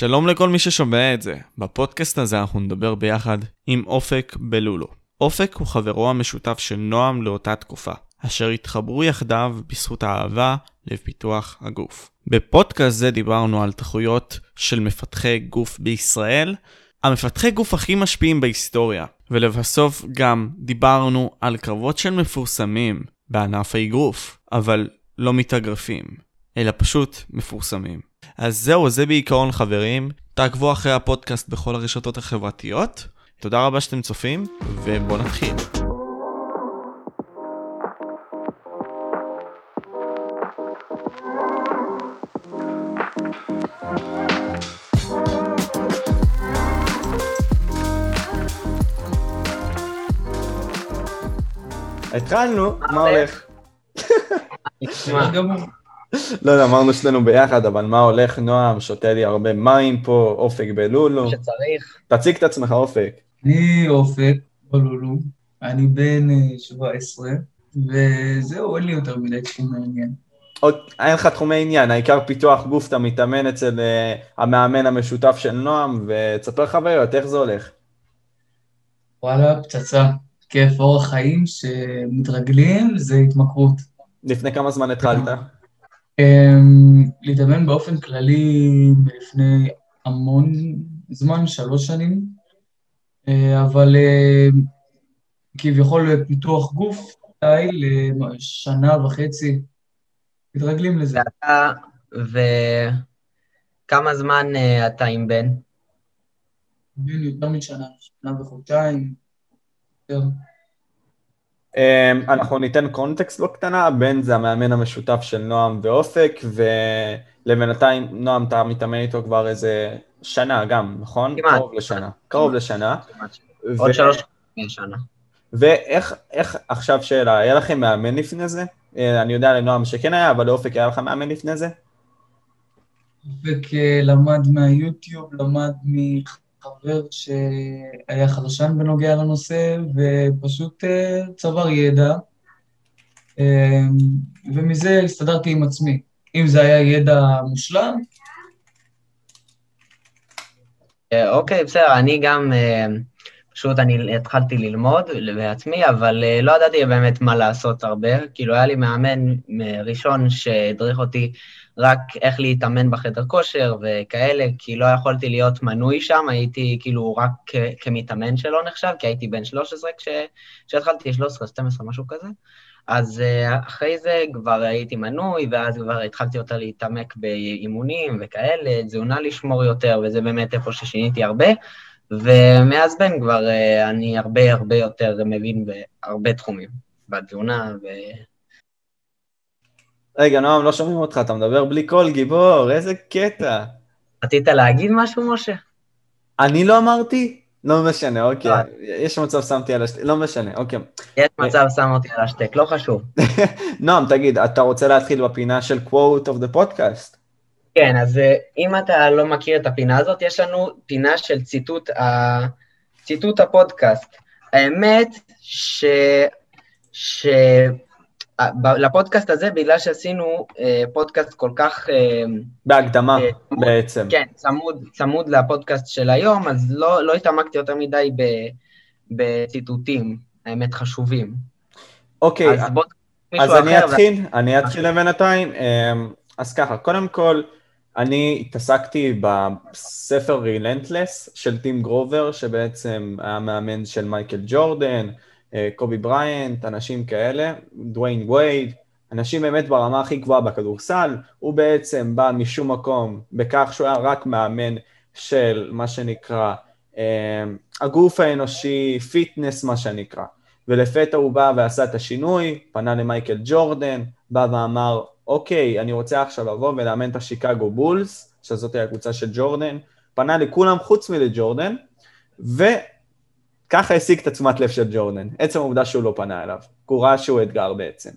שלום לכל מי ששומע את זה. בפודקאסט הזה אנחנו נדבר ביחד עם אופק בלולו. אופק הוא חברו המשותף של נועם לאותה תקופה, אשר התחברו יחדיו בזכות האהבה לפיתוח הגוף. בפודקאסט זה דיברנו על תחרויות של מפתחי גוף בישראל, המפתחי גוף הכי משפיעים בהיסטוריה, ולבסוף גם דיברנו על קרבות של מפורסמים בענף האגרוף, אבל לא מתאגרפים, אלא פשוט מפורסמים. אז זהו, זה בעיקרון חברים. תעקבו אחרי הפודקאסט בכל הרשתות החברתיות. תודה רבה שאתם צופים, ובואו נתחיל. התחלנו, מה הולך? לא יודע, אמרנו שנינו ביחד, אבל מה הולך, נועם? שותה לי הרבה מים פה, אופק בלולו. שצריך. תציג את עצמך, אופק. אני אופק בלולו, אני בן 17, וזהו, אין לי יותר מדי תחום מעניין. עוד, אין לך תחומי עניין, העיקר פיתוח גוף, אתה מתאמן אצל uh, המאמן המשותף של נועם, ותספר חוויות, איך זה הולך? וואלה, פצצה. כיף, אורח חיים שמתרגלים זה התמכרות. לפני כמה זמן התחלת? אמ, להתאמן באופן כללי לפני המון זמן, שלוש שנים, אה, אבל אה, כביכול פיתוח גוף, די לשנה וחצי, מתרגלים לזה. ואתה, וכמה זמן אה, אתה עם בן? בן יותר משנה, שנה וחודשיים, יותר. אמ, אנחנו ניתן קונטקסט בקטנה, בן זה המאמן המשותף של נועם ואופק, ולבינתיים נועם אתה מתאמן איתו כבר איזה שנה גם, נכון? כמעט. קרוב לשנה. קרוב לשנה. עוד שלוש שנה. ואיך, איך, עכשיו שאלה, היה לכם מאמן לפני זה? אה, אני יודע לנועם שכן היה, אבל לאופק היה לך מאמן לפני זה? אופק אה, למד מהיוטיוב, למד חבר שהיה חדשן בנוגע לנושא, ופשוט אה, צבר ידע, אה, ומזה הסתדרתי עם עצמי. אם זה היה ידע מושלם. אה, אוקיי, בסדר, אני גם, פשוט אני התחלתי ללמוד בעצמי, אבל לא ידעתי באמת מה לעשות הרבה. כאילו, היה לי מאמן ראשון שהדריך אותי רק איך להתאמן בחדר כושר וכאלה, כי לא יכולתי להיות מנוי שם, הייתי כאילו רק כמתאמן שלא נחשב, כי הייתי בן 13 כשהתחלתי, 13, 12, משהו כזה. אז אה, אחרי זה כבר הייתי מנוי, ואז כבר התחלתי יותר להתעמק באימונים וכאלה, תזונה לשמור יותר, וזה באמת איפה ששיניתי הרבה. ומאז בן כבר אה, אני הרבה הרבה יותר מבין בהרבה תחומים, בתזונה ו... רגע, נועם, לא שומעים אותך, אתה מדבר בלי קול, גיבור, איזה קטע. רצית להגיד משהו, משה? אני לא אמרתי? לא משנה, אוקיי. לא. יש מצב שמתי על השטק, לא משנה, אוקיי. יש מצב שם אותי על השטק, לא חשוב. נועם, תגיד, אתה רוצה להתחיל בפינה של quote of the podcast? כן, אז אה, אם אתה לא מכיר את הפינה הזאת, יש לנו פינה של ציטוט, ה... ציטוט הפודקאסט. האמת ש... ש... לפודקאסט הזה, בגלל שעשינו אה, פודקאסט כל כך... אה, בהקדמה אה, בעצם. כן, צמוד, צמוד לפודקאסט של היום, אז לא, לא התעמקתי יותר מדי ב, בציטוטים, האמת חשובים. אוקיי, אז, בוא, אז אני אתחיל, ו... אני אתחיל לבינתיים. אה, אז ככה, קודם כל, אני התעסקתי בספר רילנטלס של טים גרובר, שבעצם היה מאמן של מייקל ג'ורדן, אה, קובי בריאנט, אנשים כאלה, דוויין וייד, אנשים באמת ברמה הכי גבוהה בכדורסל, הוא בעצם בא משום מקום בכך שהוא היה רק מאמן של מה שנקרא אה, הגוף האנושי, fitness מה שנקרא. ולפתע הוא בא ועשה את השינוי, פנה למייקל ג'ורדן, בא ואמר, אוקיי, אני רוצה עכשיו לבוא ולאמן את השיקגו בולס, שזאת הקבוצה של ג'ורדן, פנה לכולם חוץ מלג'ורדן. ככה השיג את התשומת לב של ג'ורדן, עצם העובדה שהוא לא פנה אליו, הוא ראה שהוא אתגר בעצם.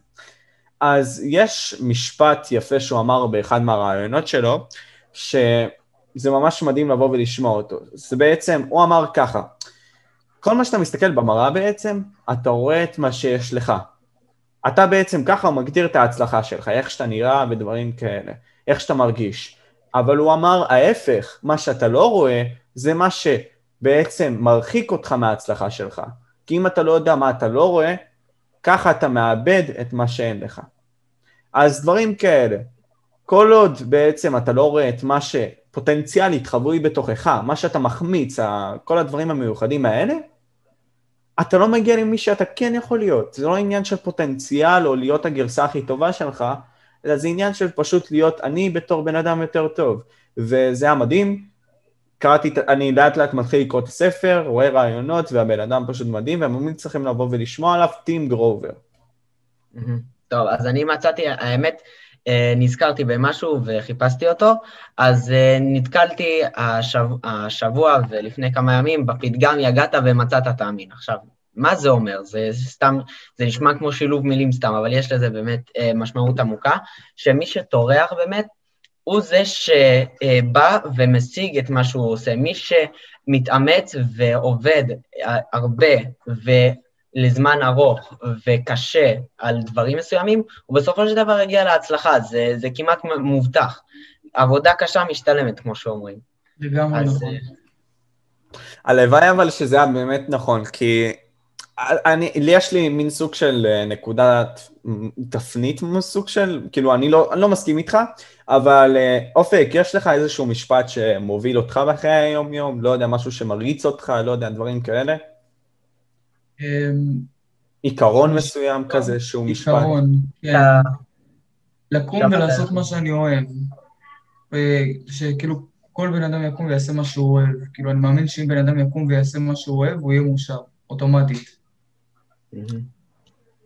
אז יש משפט יפה שהוא אמר באחד מהרעיונות שלו, שזה ממש מדהים לבוא ולשמוע אותו. זה בעצם, הוא אמר ככה, כל מה שאתה מסתכל במראה בעצם, אתה רואה את מה שיש לך. אתה בעצם ככה מגדיר את ההצלחה שלך, איך שאתה נראה ודברים כאלה, איך שאתה מרגיש. אבל הוא אמר ההפך, מה שאתה לא רואה זה מה שבעצם מרחיק אותך מההצלחה שלך. כי אם אתה לא יודע מה אתה לא רואה, ככה אתה מאבד את מה שאין לך. אז דברים כאלה. כל עוד בעצם אתה לא רואה את מה שפוטנציאלית חבוי בתוכך, מה שאתה מחמיץ, כל הדברים המיוחדים האלה, אתה לא מגיע למי שאתה כן יכול להיות. זה לא עניין של פוטנציאל או להיות הגרסה הכי טובה שלך, אלא זה עניין של פשוט להיות אני בתור בן אדם יותר טוב. וזה היה מדהים. קראתי, אני לאט לאט מתחיל לקרוא את הספר, רואה רעיונות, והבן אדם פשוט מדהים, והמאמין צריכים לבוא ולשמוע עליו, טים גרובר. טוב, אז אני מצאתי, האמת, אה, נזכרתי במשהו וחיפשתי אותו, אז אה, נתקלתי השבוע, השבוע ולפני כמה ימים בפתגם יגעת ומצאת תאמין. עכשיו, מה זה אומר? זה, זה סתם, זה נשמע כמו שילוב מילים סתם, אבל יש לזה באמת אה, משמעות עמוקה, שמי שטורח באמת, הוא זה שבא ומשיג את מה שהוא עושה. מי שמתאמץ ועובד הרבה ולזמן ארוך וקשה על דברים מסוימים, הוא בסופו של דבר יגיע להצלחה, זה, זה כמעט מובטח. עבודה קשה משתלמת, כמו שאומרים. לגמרי נכון. הלוואי אבל שזה היה באמת נכון, כי אני, לי יש לי מין סוג של אה, נקודת תפנית, סוג של, כאילו, אני לא, אני לא מסכים איתך, אבל אה, אופק, יש לך איזשהו משפט שמוביל אותך בחיי היום-יום? לא יודע, משהו שמריץ אותך, לא יודע, דברים כאלה? אמ, עיקרון מסוים כזה שהוא משפט. עיקרון, כן. לקום ולעשות מה שאני אוהב. שכאילו, כל בן אדם יקום ויעשה מה שהוא אוהב. כאילו, אני מאמין שאם בן אדם יקום ויעשה מה שהוא אוהב, הוא יהיה מאושר, אוטומטית.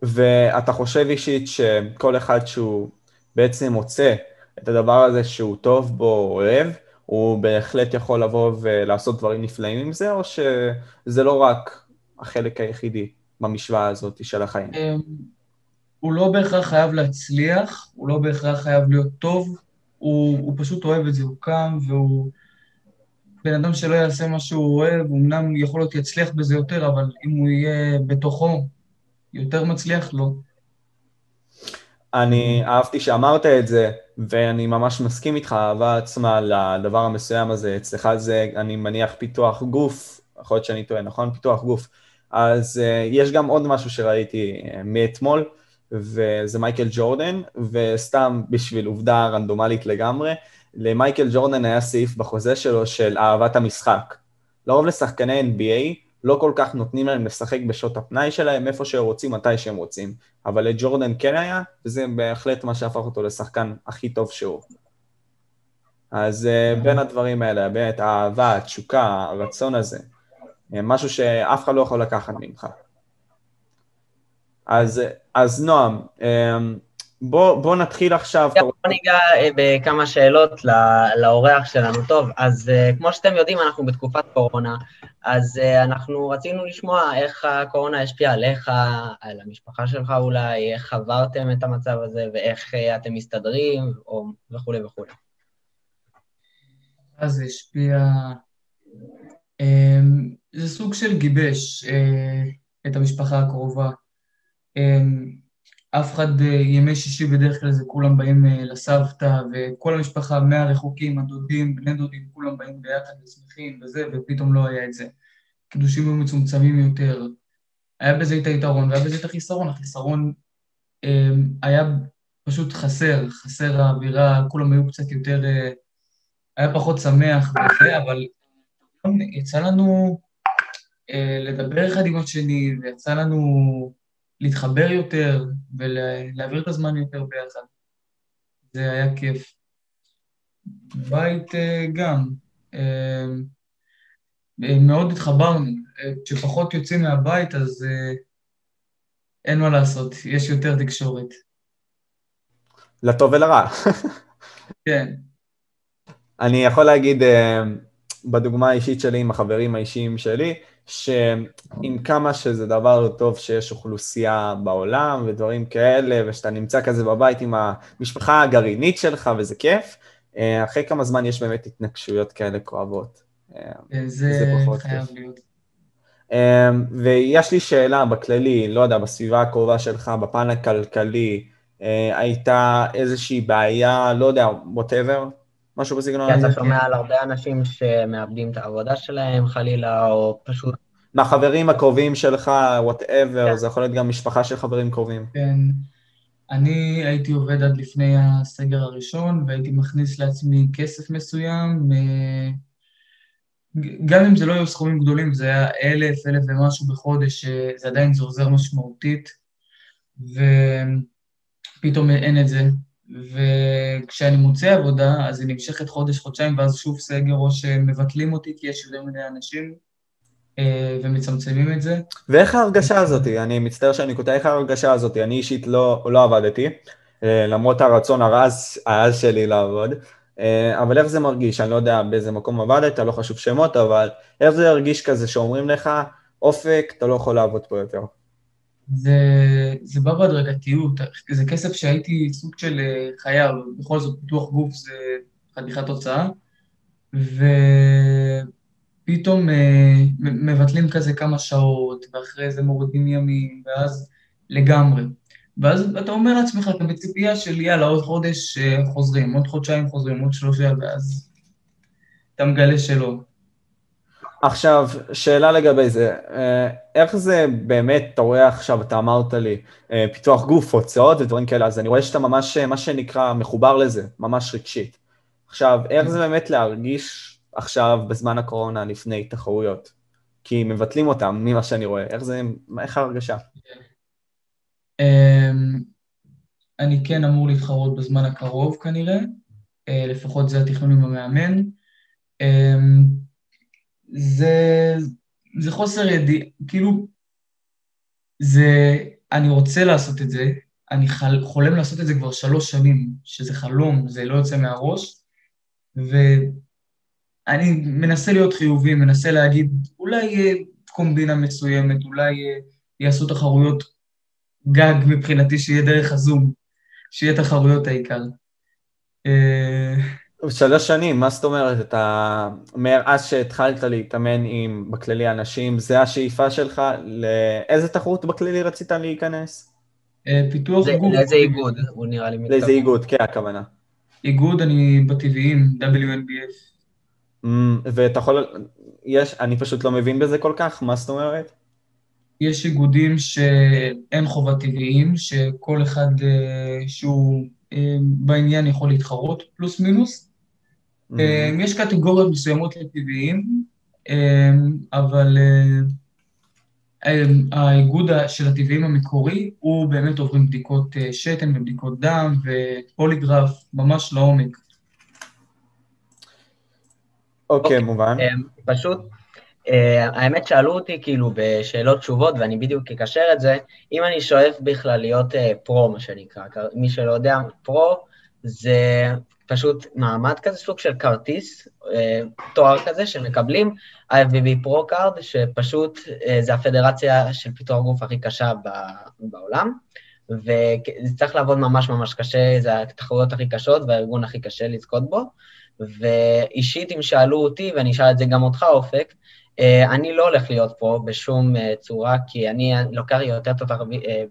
ואתה חושב אישית שכל אחד שהוא בעצם מוצא את הדבר הזה שהוא טוב בו, אוהב, הוא בהחלט יכול לבוא ולעשות דברים נפלאים עם זה, או שזה לא רק החלק היחידי במשוואה הזאת של החיים? אמ, הוא לא בהכרח חייב להצליח, הוא לא בהכרח חייב להיות טוב, הוא, הוא פשוט אוהב את זה, הוא קם והוא... בן אדם שלא יעשה מה שהוא אוהב, אמנם יכול להיות יצליח בזה יותר, אבל אם הוא יהיה בתוכו, יותר מצליח לו. אני אהבתי שאמרת את זה, ואני ממש מסכים איתך, אהבה עצמה לדבר המסוים הזה. אצלך זה, אני מניח, פיתוח גוף, יכול להיות שאני טועה, נכון? פיתוח גוף. אז uh, יש גם עוד משהו שראיתי uh, מאתמול, וזה מייקל ג'ורדן, וסתם בשביל עובדה רנדומלית לגמרי, למייקל ג'ורדן היה סעיף בחוזה שלו של אהבת המשחק. לרוב לשחקני NBA לא כל כך נותנים להם לשחק בשעות הפנאי שלהם, איפה שהם רוצים, מתי שהם רוצים. אבל לג'ורדן כן היה, וזה בהחלט מה שהפך אותו לשחקן הכי טוב שהוא. אז אה, בין הדברים האלה, באמת האהבה, התשוקה, הרצון הזה, אה, משהו שאף אחד לא יכול לקחת ממך. אז, אז נועם, אה, בוא, בוא נתחיל עכשיו. בוא ניגע אה, בכמה שאלות לאורח שלנו. טוב, אז אה, כמו שאתם יודעים, אנחנו בתקופת קורונה, אז אה, אנחנו רצינו לשמוע איך הקורונה השפיעה עליך, על המשפחה שלך אולי, איך עברתם את המצב הזה ואיך אתם מסתדרים, או וכולי וכולי. אז השפיע... אמ, זה סוג של גיבש את המשפחה הקרובה. אף אחד, אה, ימי שישי בדרך כלל זה כולם באים אה, לסבתא, וכל המשפחה מהרחוקים, הדודים, בני דודים, כולם באים ביחד ושמחים וזה, ופתאום לא היה את זה. קידושים היו מצומצמים יותר. היה בזה את היתרון והיה בזה את החיסרון. החיסרון אה, היה פשוט חסר, חסר האווירה, כולם היו קצת יותר, אה, היה פחות שמח וזה, אבל יצא לנו אה, לדבר אחד עם השני, ויצא לנו... להתחבר יותר ולהעביר את הזמן יותר ביחד. זה היה כיף. בית אה, גם. אה, אה, מאוד התחברנו. כשפחות יוצאים מהבית, אז אין מה לעשות, יש יותר תקשורת. לטוב ולרע. כן. אני יכול להגיד, בדוגמה האישית שלי עם החברים האישיים שלי, שעם כמה שזה דבר טוב שיש אוכלוסייה בעולם ודברים כאלה, ושאתה נמצא כזה בבית עם המשפחה הגרעינית שלך וזה כיף, אה, אחרי כמה זמן יש באמת התנגשויות כאלה כואבות. אה, זה, זה חייב כיף. להיות. אה, ויש לי שאלה בכללי, לא יודע, בסביבה הקרובה שלך, בפן הכלכלי, הייתה איזושהי בעיה, לא יודע, whatever, משהו בסגנון הזה? כן, אתה שומע על הרבה אנשים שמאבדים את העבודה שלהם, חלילה, או פשוט... מהחברים הקרובים שלך, whatever, כן. זה יכול להיות גם משפחה של חברים קרובים. כן. אני הייתי עובד עד לפני הסגר הראשון, והייתי מכניס לעצמי כסף מסוים, אה, גם אם זה לא היו סכומים גדולים, זה היה אלף, אלף ומשהו בחודש, אה, זה עדיין זה עוזר משמעותית, ופתאום אין את זה. וכשאני מוצא עבודה, אז היא נמשכת חודש, חודשיים, ואז שוב סגר, או שמבטלים אותי כי יש יותר מדי אנשים, אה, ומצמצמים את זה. ואיך ההרגשה הזאת? אני מצטער שאני קוטע, איך ההרגשה הזאת? אני אישית לא, לא עבדתי, אה, למרות הרצון הרז, העז שלי לעבוד, אה, אבל איך זה מרגיש? אני לא יודע באיזה מקום עבדת, לא חשוב שמות, אבל איך זה ירגיש כזה שאומרים לך, אופק, אתה לא יכול לעבוד פה יותר? זה, זה בא בהדרגתיות, זה כסף שהייתי סוג של חייב, בכל זאת פיתוח גוף זה חתיכת הוצאה, ו... פתאום אה, מבטלים כזה כמה שעות, ואחרי זה מורידים ימים, ואז לגמרי. ואז אתה אומר לעצמך, אתה בציפייה של יאללה, עוד חודש אה, חוזרים, עוד חודשיים חוזרים, עוד שלושה, ואז אתה מגלה שלא. עכשיו, שאלה לגבי זה, אה, איך זה באמת, אתה רואה עכשיו, אתה אמרת לי, אה, פיתוח גוף, הוצאות ודברים כאלה, אז אני רואה שאתה ממש, מה שנקרא, מחובר לזה, ממש רגשית. עכשיו, איך זה באמת להרגיש עכשיו בזמן הקורונה לפני תחרויות? כי מבטלים אותם ממה שאני רואה, איך זה, איך ההרגשה? אמ, אני כן אמור להתחרות בזמן הקרוב כנראה, אה, לפחות זה התכנון עם המאמן. זה, זה חוסר ידיעה, כאילו, זה, אני רוצה לעשות את זה, אני חל, חולם לעשות את זה כבר שלוש שנים, שזה חלום, זה לא יוצא מהראש, ו... אני מנסה להיות חיובי, מנסה להגיד, אולי יהיה קומבינה מסוימת, אולי יעשו תחרויות גג מבחינתי, שיהיה דרך הזום, שיהיה תחרויות העיקר. שלוש שנים, מה זאת אומרת? אתה מאז שהתחלת להתאמן עם בכללי אנשים, זה השאיפה שלך? לאיזה תחרות בכללי רצית להיכנס? אה, פיתוח גוף. לאיזה איגוד? הוא נראה לי מתכוון. לאיזה איגוד, כן, הכוונה. איגוד אני בטבעיים, WNBF. Mm, ואתה יכול, יש, אני פשוט לא מבין בזה כל כך, מה זאת אומרת? יש איגודים שאין חובת טבעיים, שכל אחד אה, שהוא אה, בעניין יכול להתחרות, פלוס מינוס. Mm-hmm. יש קטגוריות מסוימות לטבעיים, אבל האיגוד של הטבעיים המקורי, הוא באמת עוברים בדיקות שתן ובדיקות דם ופוליגרף ממש לעומק. אוקיי, אוקיי, מובן. אמ, פשוט, אה, האמת שאלו אותי כאילו בשאלות תשובות, ואני בדיוק אקשר את זה, אם אני שואף בכלל להיות אה, pro, מה שנקרא, מי שלא יודע, pro זה פשוט מעמד כזה, סוג של כרטיס, אה, תואר כזה שמקבלים, ה-IFBB pro card, שפשוט זה הפדרציה של פיתוח גוף הכי קשה בעולם, וזה צריך לעבוד ממש ממש קשה, זה התחרויות הכי קשות והארגון הכי קשה לזכות בו. ואישית, אם שאלו אותי, ואני אשאל את זה גם אותך, אופק, אה, אני לא הולך להיות פה בשום אה, צורה, כי אני לוקח יותר אה,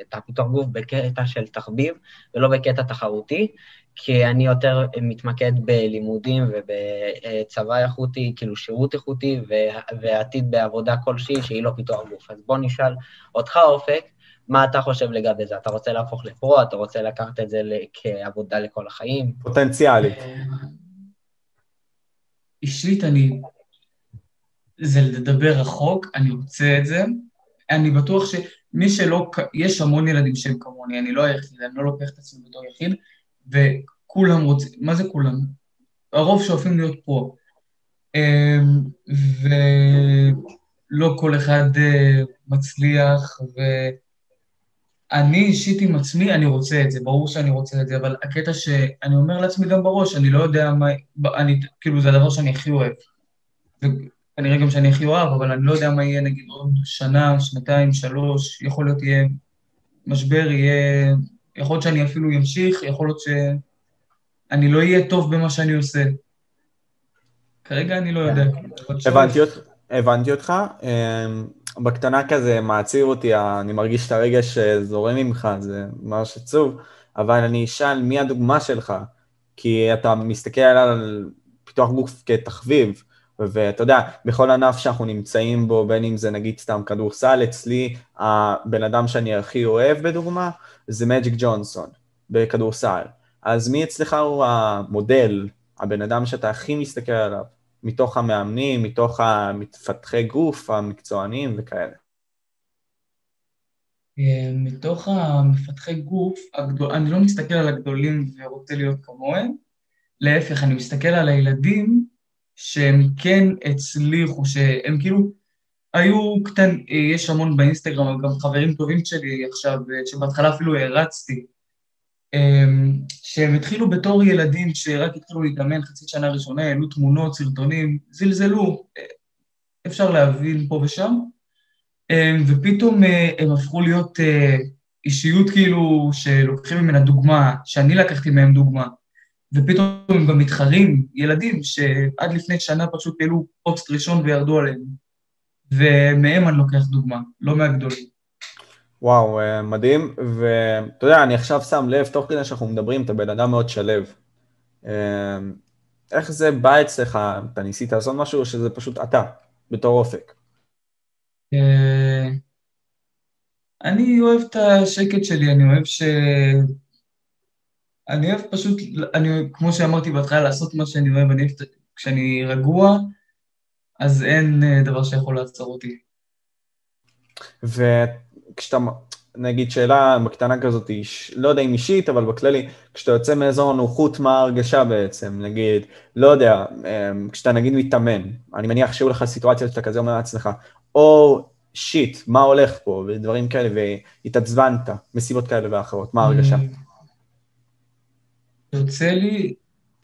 את הפיתוח גוף בקטע של תחביב, ולא בקטע תחרותי, כי אני יותר מתמקד בלימודים ובצבא איכותי, כאילו שירות איכותי, ועתיד בעבודה כלשהי שהיא לא פיתוח גוף. אז בוא נשאל אותך, אופק, מה אתה חושב לגבי זה? אתה רוצה להפוך לפרו? אתה רוצה לקחת את זה כעבודה לכל החיים? פוטנציאלית. אישית אני... זה לדבר רחוק, אני רוצה את זה. אני בטוח שמי שלא... יש המון ילדים שהם כמוני, אני לא היחיד, אני לא לוקח את עצמי בתור יחיד, וכולם רוצים... מה זה כולם? הרוב שואפים להיות פרו. אמ, ולא כל אחד אה, מצליח, ו... אני אישית עם עצמי, אני רוצה את זה, ברור שאני רוצה את זה, אבל הקטע שאני אומר לעצמי גם בראש, אני לא יודע מה, אני, כאילו זה הדבר שאני הכי אוהב. וכנראה גם שאני הכי אוהב, אבל אני לא יודע מה יהיה נגיד עוד שנה, שנתיים, שלוש, יכול להיות יהיה משבר, יהיה... יכול להיות שאני אפילו אמשיך, יכול להיות שאני לא אהיה טוב במה שאני עושה. כרגע אני לא יודע. הבנתי אותך. אמ, בקטנה כזה מעציר אותי, אני מרגיש את הרגש שזורם ממך, זה ממש עצוב, אבל אני אשאל מי הדוגמה שלך, כי אתה מסתכל על פיתוח גוף כתחביב, ואתה יודע, בכל ענף שאנחנו נמצאים בו, בין אם זה נגיד סתם כדורסל, אצלי הבן אדם שאני הכי אוהב בדוגמה, זה מג'יק ג'ונסון בכדורסל. אז מי אצלך הוא המודל, הבן אדם שאתה הכי מסתכל עליו, מתוך המאמנים, מתוך המפתחי גוף, המקצוענים וכאלה? אה, מתוך המפתחי גוף, הגדול, אני לא מסתכל על הגדולים ורוצה להיות כמוהם, להפך, אני מסתכל על הילדים שהם כן הצליחו, שהם כאילו היו קטן, אה, יש המון באינסטגרם, גם חברים טובים שלי עכשיו, אה, שבהתחלה אפילו הרצתי, שהם התחילו בתור ילדים שרק התחילו להתאמן חצי שנה ראשונה, העלו תמונות, סרטונים, זלזלו, אפשר להבין פה ושם, אמ, ופתאום אה, הם הפכו להיות אה, אישיות כאילו שלוקחים ממנה דוגמה, שאני לקחתי מהם דוגמה, ופתאום הם גם מתחרים, ילדים שעד לפני שנה פשוט העלו פוסט ראשון וירדו עליהם, ומהם אני לוקח דוגמה, לא מהגדולים. וואו, אה, מדהים, ואתה יודע, אני עכשיו שם לב, תוך כדי שאנחנו מדברים, אתה בן אדם מאוד שלו. איך זה בא אצלך? אתה ניסית לעשות משהו, או שזה פשוט אתה, בתור אופק? אה, אני אוהב את השקט שלי, אני אוהב ש... אני אוהב פשוט, אני, כמו שאמרתי בהתחלה, לעשות מה שאני אוהב, אני אוהב, כשאני רגוע, אז אין אה, דבר שיכול לעצור אותי. וכשאתה, נגיד שאלה בקטנה כזאת, לא יודע אם אישית, אבל בכללי, כשאתה יוצא מאזור הנוחות, מה ההרגשה בעצם? נגיד, לא יודע, אה, כשאתה נגיד מתאמן, אני מניח שהיו לך סיטואציות שאתה כזה אומר לעצמך, או שיט, מה הולך פה, ודברים כאלה, והתעצבנת, מסיבות כאלה ואחרות, מה ההרגשה? יוצא לי,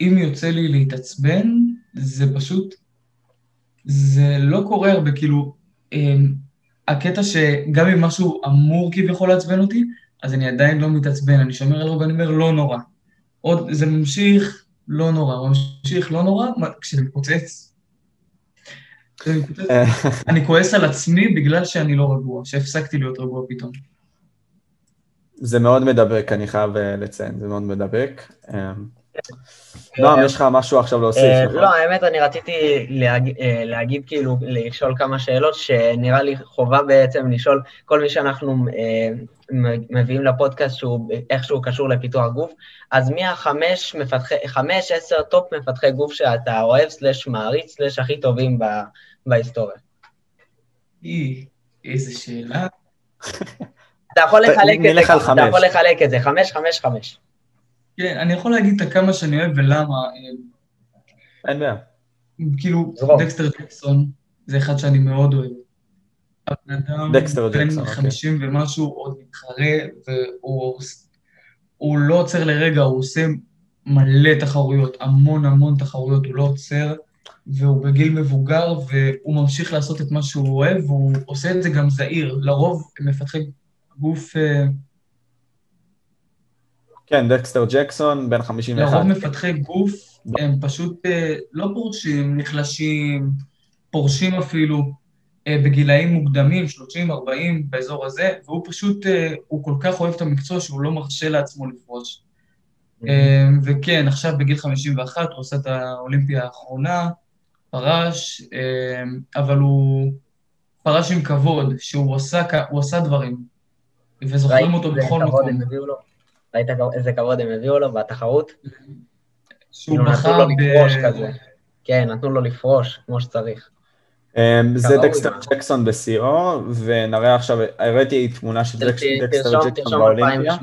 אם יוצא לי להתעצבן, זה פשוט, זה לא קורה הרבה, כאילו, אמ, הקטע שגם אם משהו אמור כביכול לעצבן אותי, אז אני עדיין לא מתעצבן, אני שומר על רוב ואני אומר, לא נורא. עוד, זה ממשיך, לא נורא, ממשיך, לא נורא, כשזה מתפוצץ, אה. אני כועס על עצמי בגלל שאני לא רגוע, שהפסקתי להיות רגוע פתאום. זה מאוד מדבק, אני חייב אה, לציין, זה מאוד מדבק. אה, נועם, יש לך משהו עכשיו להוסיף, נכון? לא, האמת, אני רציתי להגיד, כאילו, לשאול כמה שאלות, שנראה לי חובה בעצם לשאול כל מי שאנחנו מביאים לפודקאסט שהוא איכשהו קשור לפיתוח גוף, אז מי החמש מפתחי, חמש, עשר top מפתחי גוף שאתה אוהב, slash מעריץ, slash הכי טובים בהיסטוריה? איזה שאלה. אתה יכול לחלק את זה, אתה יכול לחלק את זה, חמש, חמש, חמש. כן, אני יכול להגיד את הכמה שאני אוהב ולמה. אין בעיה. כאילו, דקסטר ג'קסון, זה אחד שאני מאוד אוהב. הבן אדם בן 50 אוקיי. ומשהו עוד מתחרה, והוא לא עוצר לרגע, הוא עושה מלא תחרויות, המון המון תחרויות, הוא לא עוצר, והוא בגיל מבוגר, והוא ממשיך לעשות את מה שהוא אוהב, והוא עושה את זה גם זהיר. לרוב מפתחי גוף... אה, כן, דקסטר ג'קסון, בן 51. לרוב מפתחי גוף הם פשוט אה, לא פורשים, נחלשים, פורשים אפילו. אה, בגילאים מוקדמים, 30-40, באזור הזה, והוא פשוט, הוא כל כך אוהב את המקצוע שהוא לא מרשה לעצמו לפרוש. וכן, עכשיו בגיל 51 הוא עושה את האולימפיה האחרונה, פרש, אבל הוא פרש עם כבוד, שהוא עשה, עשה דברים, וזוכרים אותו בכל מקום. ראית איזה כבוד הם הביאו לו בתחרות? שהוא כאילו, בחר ב... כן, נתנו לו לפרוש כמו שצריך. אמ, זה דקסטר ג'קסון בשיאו, ונראה עכשיו, הראיתי תמונה של דקסטר ג'קסון באולימפיה.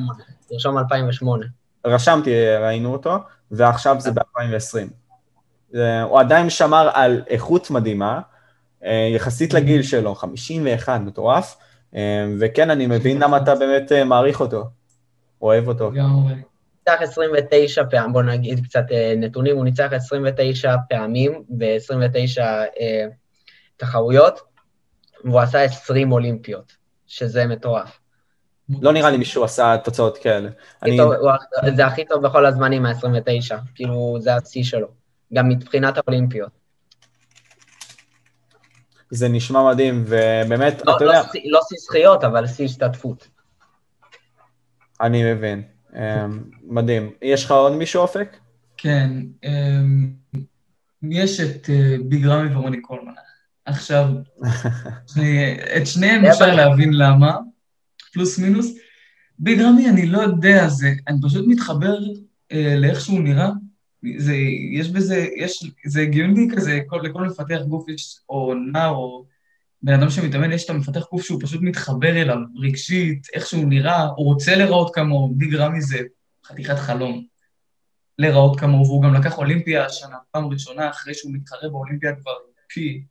תרשום 2008. רשמתי, ראינו אותו, ועכשיו זה ב-2020. הוא עדיין שמר על איכות מדהימה, אה, יחסית לגיל שלו, 51, מטורף, אה, וכן, אני מבין למה אתה באמת אה, מעריך אותו, אוהב אותו. ניצח 29 פעמים, בוא נגיד קצת נתונים, הוא ניצח 29 פעמים ב-29 תחרויות, והוא עשה 20 אולימפיות, שזה מטורף. לא נראה לי מישהו עשה תוצאות כאלה. אני... טוב, הוא, זה הכי טוב בכל הזמנים, ה-29, כאילו, זה השיא שלו, גם מבחינת האולימפיות. זה נשמע מדהים, ובאמת, לא, אתה לא יודע... לא שיא זכיות, אבל שיא השתתפות. אני מבין. אמ, מדהים. יש לך עוד מישהו אופק? כן, אמ, יש את אה, ביג רמי ורוני קולמן. עכשיו, את שניהם אפשר להבין למה, פלוס מינוס. ביג רמי, אני לא יודע, זה, אני פשוט מתחבר אה, לאיך שהוא נראה. זה, יש בזה, יש, זה הגיוני כזה, כל, לכל מפתח גוף יש, או נער, או בן אדם שמתאמן, יש את המפתח גוף שהוא פשוט מתחבר אליו, רגשית, איך שהוא נראה, הוא רוצה להיראות כמוהו, ביג רמי זה חתיכת חלום. להיראות כמוהו, והוא גם לקח אולימפיה השנה, פעם ראשונה, אחרי שהוא מתחרה באולימפיה כבר פי.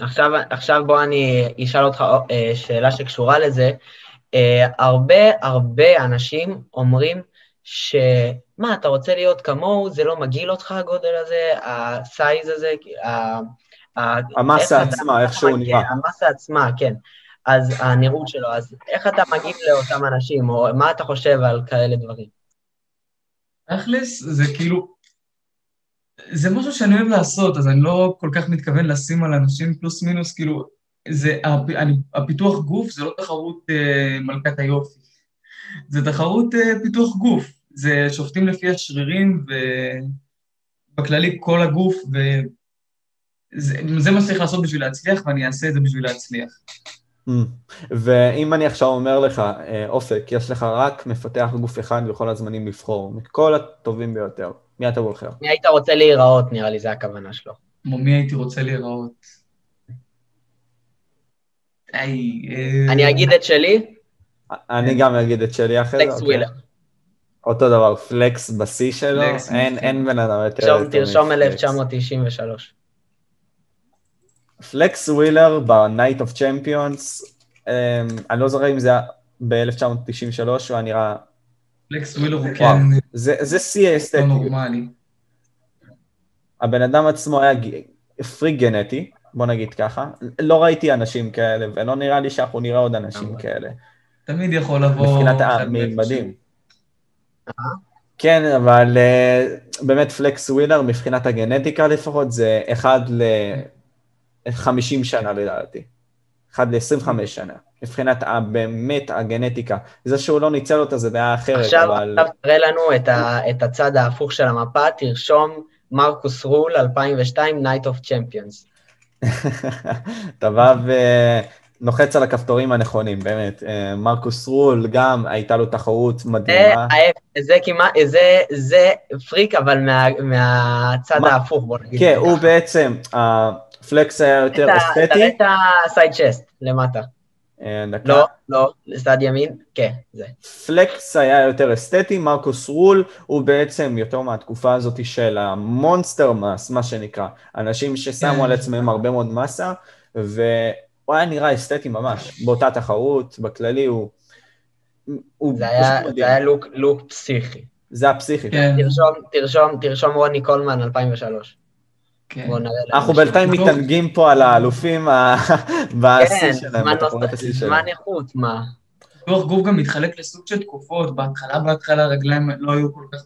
עכשיו, עכשיו בוא אני אשאל אותך אה, שאלה שקשורה לזה. אה, הרבה הרבה אנשים אומרים שמה, אתה רוצה להיות כמוהו, זה לא מגעיל אותך הגודל הזה, הסייז הזה, המסה עצמה, איך שהוא נראה. המסה עצמה, כן. אז הנראות שלו, אז איך אתה מגיב לאותם אנשים, או מה אתה חושב על כאלה דברים? תכלס, זה כאילו, זה משהו שאני אוהב לעשות, אז אני לא כל כך מתכוון לשים על אנשים פלוס מינוס, כאילו, זה, אני, הפיתוח גוף זה לא תחרות אה, מלכת היופי, זה תחרות אה, פיתוח גוף, זה שופטים לפי השרירים, ובכללי כל הגוף, וזה מה שצריך לעשות בשביל להצליח, ואני אעשה את זה בשביל להצליח. Mm. ואם אני עכשיו אומר לך, אה, אופק, יש לך רק מפתח גוף אחד בכל הזמנים לבחור, מכל הטובים ביותר, מי אתה בוחר? מי היית רוצה להיראות, נראה לי, זה הכוונה שלו. כמו מי הייתי רוצה להיראות? אני אגיד את שלי? אני גם אגיד את שלי אחרי זה. פלקס ווילר. אותו דבר, פלקס בשיא שלו, אין בן אדם יותר... תרשום 1993. פלקס ווילר ב-Night of Champions, אמ, אני לא זוכר אם זה היה ב-1993, הוא היה נראה... פלקס ווילר הוא כן... זה שיא האסתטי. נורמלי. הבן אדם עצמו היה פריק גנטי, בוא נגיד ככה. לא ראיתי אנשים כאלה, ולא נראה לי שאנחנו נראה עוד אנשים כאלה. תמיד יכול לבוא... מבחינת הממדים. כן, אבל אה, באמת פלקס ווילר, מבחינת הגנטיקה לפחות, זה אחד ל... 50 שנה לדעתי. אחד ל-25 שנה. מבחינת באמת הגנטיקה. זה שהוא לא ניצל אותה זה בעיה אחרת, עכשיו, אבל... עכשיו תראה לנו את, ה, את הצד ההפוך של המפה, תרשום מרקוס רול 2002 Night of Champions. אתה בא ונוחץ על הכפתורים הנכונים, באמת. אה, מרקוס רול, גם הייתה לו תחרות מדהימה. זה, זה כמעט, זה, זה פריק, אבל מה, מהצד מה, ההפוך, בוא נגיד. כן, הוא בעצם, פלקס היה יותר אסתטי. תראה את ה side chest למטה. אה, לא, לא, לצד ימין, כן, זה. פלקס היה יותר אסתטי, מרקוס רול הוא בעצם יותר מהתקופה הזאת של ה monster mass, מה שנקרא. אנשים ששמו על עצמם הרבה מאוד מסה, והוא היה נראה אסתטי ממש. באותה תחרות, בכללי הוא... זה היה, זה היה look, look פסיכי. זה היה פסיכי. כן. תרשום, תרשום, תרשום רוני קולמן 2003. כן. אנחנו בינתיים מתענגים פה על האלופים בשיא כן, שלהם, בתחרונות השיא שלהם. זמן איכות, מה? פיתוח גוף גם מתחלק לסוג של תקופות, בהתחלה בהתחלה הרגליים לא היו כל כך,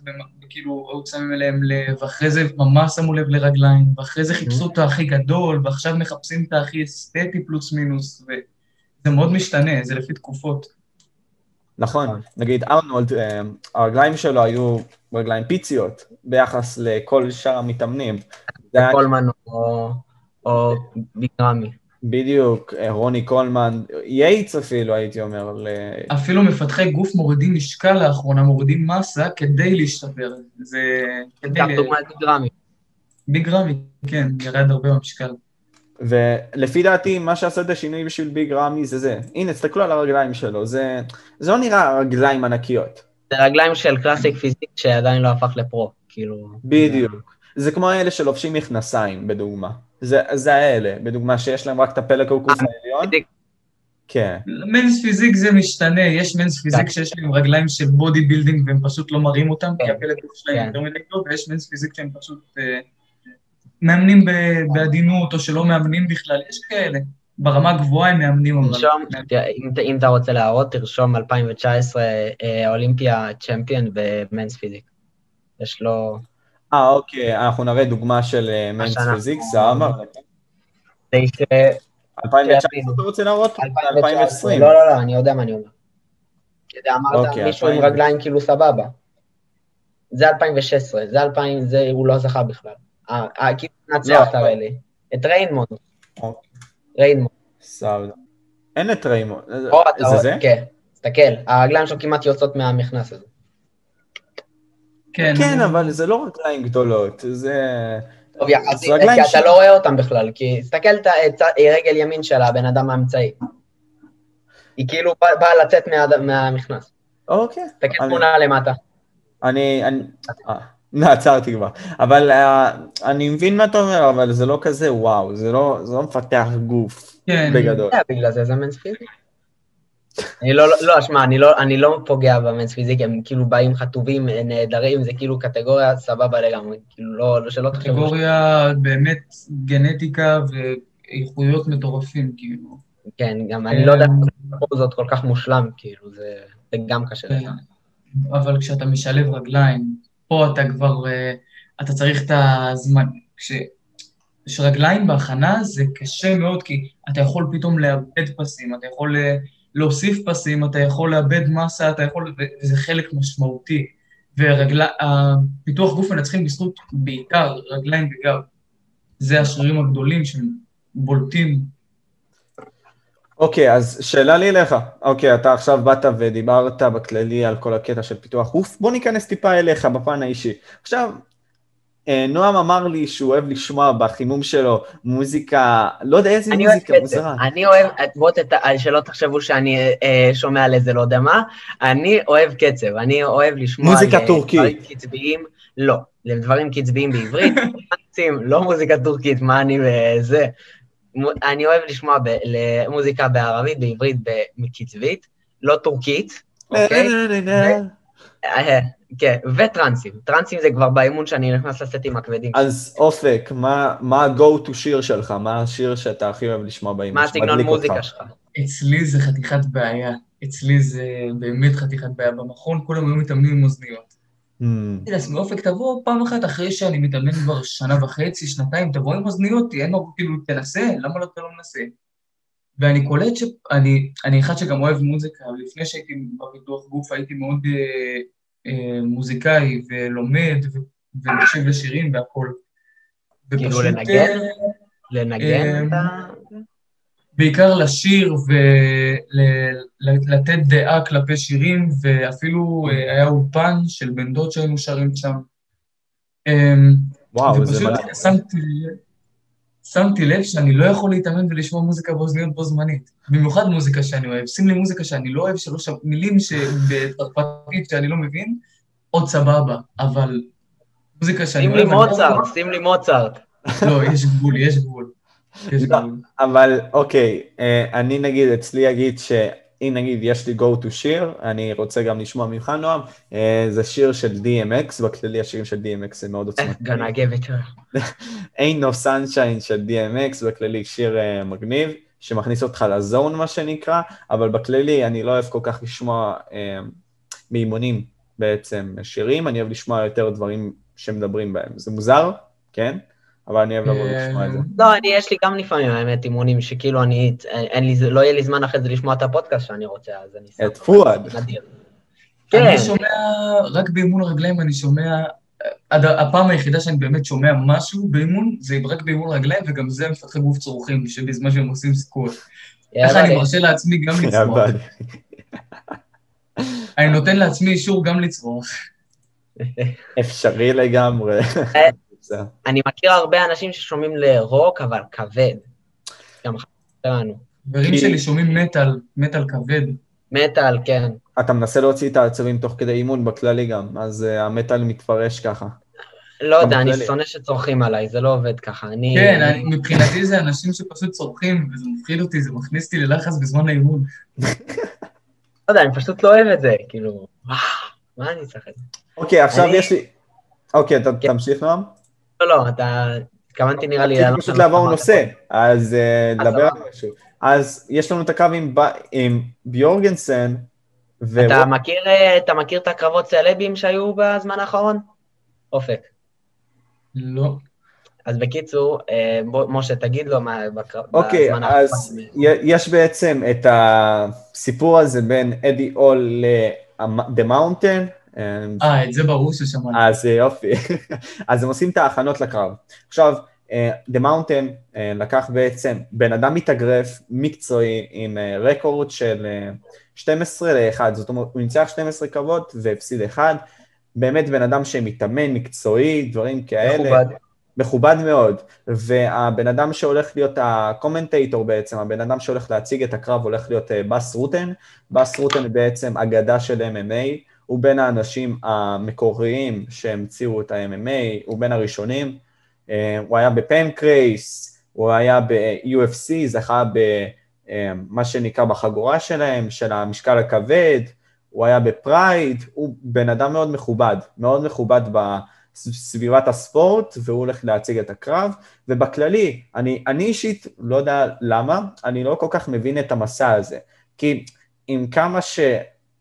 כאילו, היו שמים אליהם לב, ואחרי זה ממש שמו לב לרגליים, ואחרי זה חיפשו את הכי גדול, ועכשיו מחפשים את הכי אסתטי פלוס מינוס, וזה מאוד משתנה, זה לפי תקופות. נכון, נגיד ארנולד, אה, הרגליים שלו היו רגליים פיציות ביחס לכל שאר המתאמנים. קולמן או ביגרמי. בדיוק, אה, רוני קולמן, יייץ אפילו, הייתי אומר. אפילו מפתחי גוף מורידים משקל לאחרונה, מורידים מסה כדי להשתפר. זה... דוגמא את ביגרמי. ביגרמי, כן, ירד הרבה במשקל. ולפי דעתי, מה שעשה את השינוי בשביל ביג רמי זה זה. הנה, תסתכלו על הרגליים שלו, זה, זה לא נראה רגליים ענקיות. זה רגליים של classic physique שעדיין לא הפך ל pro, כאילו... בדיוק. זה כמו אלה שלובשים מכנסיים, בדוגמה. זה, זה האלה, בדוגמה שיש להם רק את הפלג הקוקוס אה, העליון. כן. men's physique זה משתנה, יש men's physique כן. שיש להם רגליים של bodybuilding והם פשוט לא מראים אותם, כי כן. הפלג שלהם כן. יותר מדי טוב, ויש men's physique שהם פשוט אה, מאמנים בעדינות, או שלא מאמנים בכלל, יש כאלה. ברמה גבוהה הם מאמנים, אבל... תרשום, אם אתה רוצה להראות, תרשום 2019 אה, אולימפיה צ'מפיון במנס פיזיק. יש לו... אה, אוקיי, אנחנו נראה דוגמה של מנס פיזיק, סבבה. 2019 אתה רוצה להראות? 2020. לא, לא, לא, אני יודע מה אני אומר. כי אמרת אוקיי, מישהו עם רגליים כאילו סבבה. זה 2016, זה 2000, זה הוא לא זכה בכלל. כאילו נצח את האלה. את ריינמונד. אוקיי. ריינמונד. סבבה. אין את ריינמונד. זה זה? כן, תסתכל, הרגליים שלו כמעט יוצאות מהמכנס הזה. כן, כן אבל זה לא רגליים גדולות, זה... טוב, יחסית, כי אתה לא רואה אותם בכלל, כי תסתכל את רגל ימין של הבן אדם האמצעי. היא כאילו באה לצאת מהמכנס. אוקיי. תסתכל תמונה למטה. אני... נעצרתי כבר. אבל אני מבין מה אתה אומר, אבל זה לא כזה וואו, זה לא, לא מפתח גוף כן. בגדול. בגלל זה זה מנס פיזי. אני לא, לא, שמע, אני לא, אני לא פוגע במנס פיזיק, הם כאילו באים חטובים, נהדרים, זה כאילו קטגוריה סבבה לגמרי, כאילו לא, שלא תחשבו. קטגוריה באמת גנטיקה ואיכויות מטורפים, כאילו. כן, גם אני לא יודע אם זאת כל כך מושלם, כאילו, זה, זה גם קשה. כן. אבל כשאתה משלב רגליים, פה אתה כבר, אה, אתה צריך את הזמן. כש... רגליים בהכנה זה קשה מאוד, כי אתה יכול פתאום לאבד פסים, אתה יכול אה, להוסיף פסים, אתה יכול לאבד מסה, אתה יכול, וזה חלק משמעותי. ופיתוח גוף מנצחים בזכות בעיקר רגליים וגב. זה השרירים הגדולים שהם בולטים. אוקיי, אז שאלה לי אליך. אוקיי, אתה עכשיו באת ודיברת בכללי על כל הקטע של פיתוח גוף, בוא ניכנס טיפה אליך בפן האישי. עכשיו, נועם אמר לי שהוא אוהב לשמוע בחימום שלו מוזיקה, לא יודע איזה מוזיקה, מוזרה. אני אוהב, בואו שלא תחשבו שאני אה, שומע על איזה לא יודע מה, אני אוהב קצב, אני אוהב לשמוע... מוזיקה טורקית. דברים קצביים, לא, לדברים קצביים בעברית, לא מוזיקה טורקית, מה אני וזה. אני אוהב לשמוע מוזיקה בערבית, בעברית, מקצבית, לא טורקית, אוקיי? אה, כן, וטרנסים. טרנסים זה כבר באימון שאני נכנס לסטים הכבדים. אז אופק, מה ה-go to שיר שלך? מה השיר שאתה הכי אוהב לשמוע באימון? מה הסגנון מוזיקה שלך? אצלי זה חתיכת בעיה. אצלי זה באמת חתיכת בעיה. במכון כולם היו מתאמנים עם אוזניות. אמרתי לעצמי, אופק, תבוא פעם אחת אחרי שאני מתאמן כבר שנה וחצי, שנתיים, תבוא עם אוזניות, אין לו, כאילו, תנסה, למה לא אתה לא מנסה? ואני קולט שאני אני אחד שגם אוהב מוזיקה, לפני שהייתי בביטוח גוף הייתי מאוד אה, מוזיקאי ולומד ומקשיב לשירים והכול. כאילו לנגן? אה, לנגן את ה... בעיקר לשיר ולתת דעה כלפי שירים, ואפילו היה אולפן של בן דוד שהיינו שרים שם. וואו, זה מדהים. שמתי לב שאני לא יכול להתאמן ולשמוע מוזיקה באוזניות בו זמנית. במיוחד מוזיקה שאני אוהב. שים לי מוזיקה שאני לא אוהב, שלוש מילים בצרפתית שאני לא מבין, עוד סבבה, אבל מוזיקה שאני אוהב... שים לי מוצרט, שים לי מוצרט. לא, יש גבול, יש גבול. לא, אבל אוקיי, אה, אני נגיד, אצלי אגיד שאם נגיד יש לי go to שיר, אני רוצה גם לשמוע ממך נועם, אה, זה שיר של DMX, בכללי השירים של DMX זה מאוד עוצמתי. gonna give it her. Ain't no sunshine של DMX, בכללי שיר אה, מגניב, שמכניס אותך לזון מה שנקרא, אבל בכללי אני לא אוהב כל כך לשמוע מאימונים בעצם שירים, אני אוהב לשמוע יותר דברים שמדברים בהם. זה מוזר, כן? אבל אני אוהב לבוא לשמוע את זה. לא, אני, יש לי גם לפעמים, האמת, אימונים שכאילו אני, אין לי, לא יהיה לי זמן אחרי זה לשמוע את הפודקאסט שאני רוצה, אז אני... את פואד. כן. אני שומע, רק באימון הרגליים אני שומע, עד הפעם היחידה שאני באמת שומע משהו באימון, זה רק באימון הרגליים, וגם זה מפתחי גוף צורכים, שבזמן שהם עושים סקוט. איך אני מרשה לעצמי גם לצרוך. אני נותן לעצמי אישור גם לצרוך. אפשרי לגמרי. אה, אני מכיר הרבה אנשים ששומעים לרוק, אבל כבד. גם. חברים שלי שומעים מטאל, מטאל כבד. מטאל, כן. אתה מנסה להוציא את העצבים תוך כדי אימון בכללי גם, אז uh, המטאל מתפרש ככה. לא יודע, אני שונא שצורכים עליי, זה לא עובד ככה. אני... כן, אני, מבחינתי זה אנשים שפשוט צורכים, וזה מפחיד אותי, זה מכניס אותי ללחץ בזמן האימון. לא יודע, אני פשוט לא אוהב את זה, כאילו, וואו, מה אני צריך את זה? אוקיי, עכשיו יש לי... אוקיי, אתה כן. תמשיך, נועם? לא, לא, אתה... התכוונתי נראה לי... רציתי פשוט לעבור נושא, אז נדבר על משהו. אז יש לנו את הקו עם ביורגנסן, אתה מכיר, אתה מכיר את הקרבות סלבים שהיו בזמן האחרון? אופק. לא. אז בקיצור, אה, בוא, משה, תגיד לו מה בזמן אוקיי, האחרון. אוקיי, אז יש בעצם את הסיפור הזה בין אדי אול ל-The Mountain, אה, את זה ברור ששמעתי. אז יופי. אז הם עושים את ההכנות לקרב. עכשיו, The Mountain לקח בעצם בן אדם מתאגרף, מקצועי, עם רקורד של 12 ל-1, זאת אומרת, הוא ניצח 12 קרבות והפסיד 1, באמת בן אדם שמתאמן, מקצועי, דברים כאלה. מכובד. מכובד מאוד, והבן אדם שהולך להיות ה commentator בעצם, הבן אדם שהולך להציג את הקרב הולך להיות בס רוטן, בס רוטן בעצם אגדה של MMA, הוא בין האנשים המקוריים שהמציאו את ה-MMA, הוא בין הראשונים, אה, הוא היה בפנקרייס, הוא היה ב-UFC, זכה במה אה, שנקרא בחגורה שלהם, של המשקל הכבד, הוא היה בפרייד, הוא בן אדם מאוד מכובד, מאוד מכובד בסביבת הספורט, והוא הולך להציג את הקרב, ובכללי, אני, אני אישית לא יודע למה, אני לא כל כך מבין את המסע הזה, כי עם כמה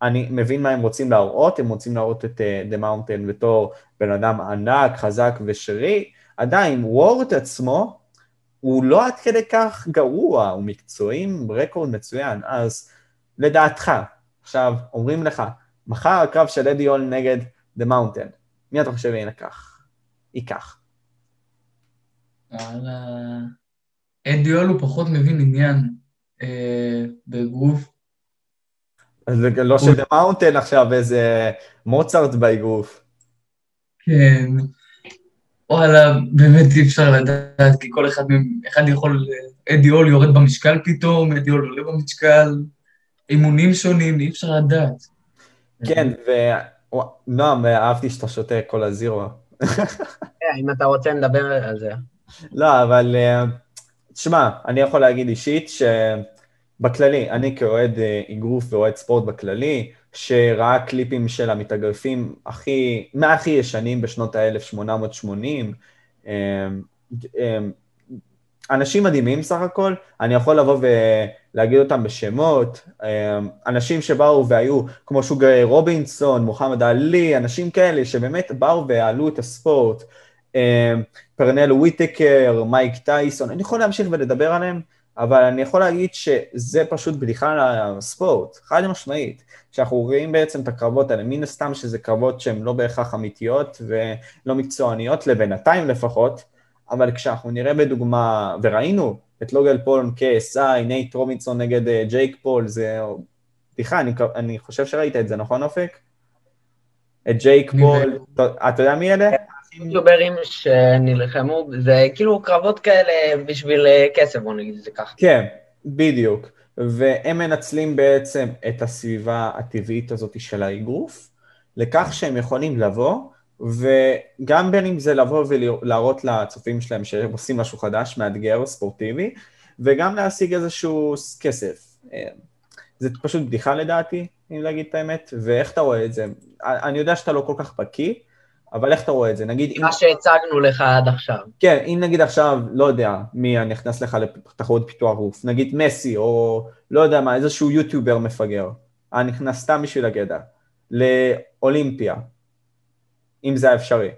שאני מבין מה הם רוצים להראות, הם רוצים להראות את uh, The Mountain בתור בן אדם ענק, חזק ושרי, עדיין וורד עצמו הוא לא עד כדי כך גרוע, הוא מקצועי עם רקורד מצוין, אז לדעתך, עכשיו אומרים לך, מחר הקרב של אדי אול נגד The Mountain, מי אתה חושב ינקח? ייקח. אדי אול הוא פחות מבין עניין אה, בגוף. אז לא של The Mountain עכשיו איזה מוצרט באגרוף. כן. וואלה, באמת אי אפשר לדעת, כי כל אחד מהם, אחד יכול, אדי אול יורד במשקל פתאום, אדי אול עולה במשקל, אימונים שונים, אי אפשר לדעת. כן, ונועם, אהבתי שאתה שותה כל הזירו. כן, אם אתה רוצה נדבר על זה. לא, אבל אה, תשמע, אני יכול להגיד אישית שבכללי, אני כאוהד אה, אגרוף ואוהד ספורט בכללי, שראה קליפים של המתאגרפים הכי, מהכי ישנים בשנות ה-1880. אמ, אמ, אנשים מדהימים סך הכל, אני יכול לבוא ולהגיד אותם בשמות, אמ, אנשים שבאו והיו כמו שוגרי רובינסון, מוחמד עלי, אנשים כאלה שבאמת באו והעלו את הספורט, פרנל וויטקר, מייק טייסון, אני יכול להמשיך ולדבר עליהם, אבל אני יכול להגיד שזה פשוט בדיחה לספורט, חד משמעית. שאנחנו רואים בעצם את הקרבות האלה, מן הסתם שזה קרבות שהן לא בהכרח אמיתיות ולא מקצועניות, לבינתיים לפחות, אבל כשאנחנו נראה בדוגמה, וראינו את לוגל פול KSI, נייט רובינסון נגד אה, ג'ייק פול, זה בדיחה, אני, אני חושב שראית את זה, נכון אופק? את ג'ייק פול, אתה יודע מי אלה? יוטיוברים שנלחמו, זה כאילו קרבות כאלה בשביל אה, כסף, בוא נגיד את זה ככה. כן, בדיוק. והם מנצלים בעצם את הסביבה הטבעית הזאת של האגרוף, לכך שהם יכולים לבוא, וגם בין אם זה לבוא ולהראות לצופים שלהם שהם עושים משהו חדש, מאתגר, ספורטיבי, וגם להשיג איזשהו כסף. אה, זה פשוט בדיחה לדעתי, אם להגיד את האמת, ואיך אתה רואה את זה? אני יודע שאתה לא כל כך בקיא, אבל איך אתה רואה את זה? נגיד... מה אם... שהצגנו לך עד עכשיו. כן, אם נגיד עכשיו, לא יודע, מי נכנס לך לתחרות פיתוח גוף, נגיד מסי, או לא יודע מה, איזשהו יוטיובר מפגר, היה נכנס סתם בשביל הגדע, לאולימפיה, אם זה היה אפשרי.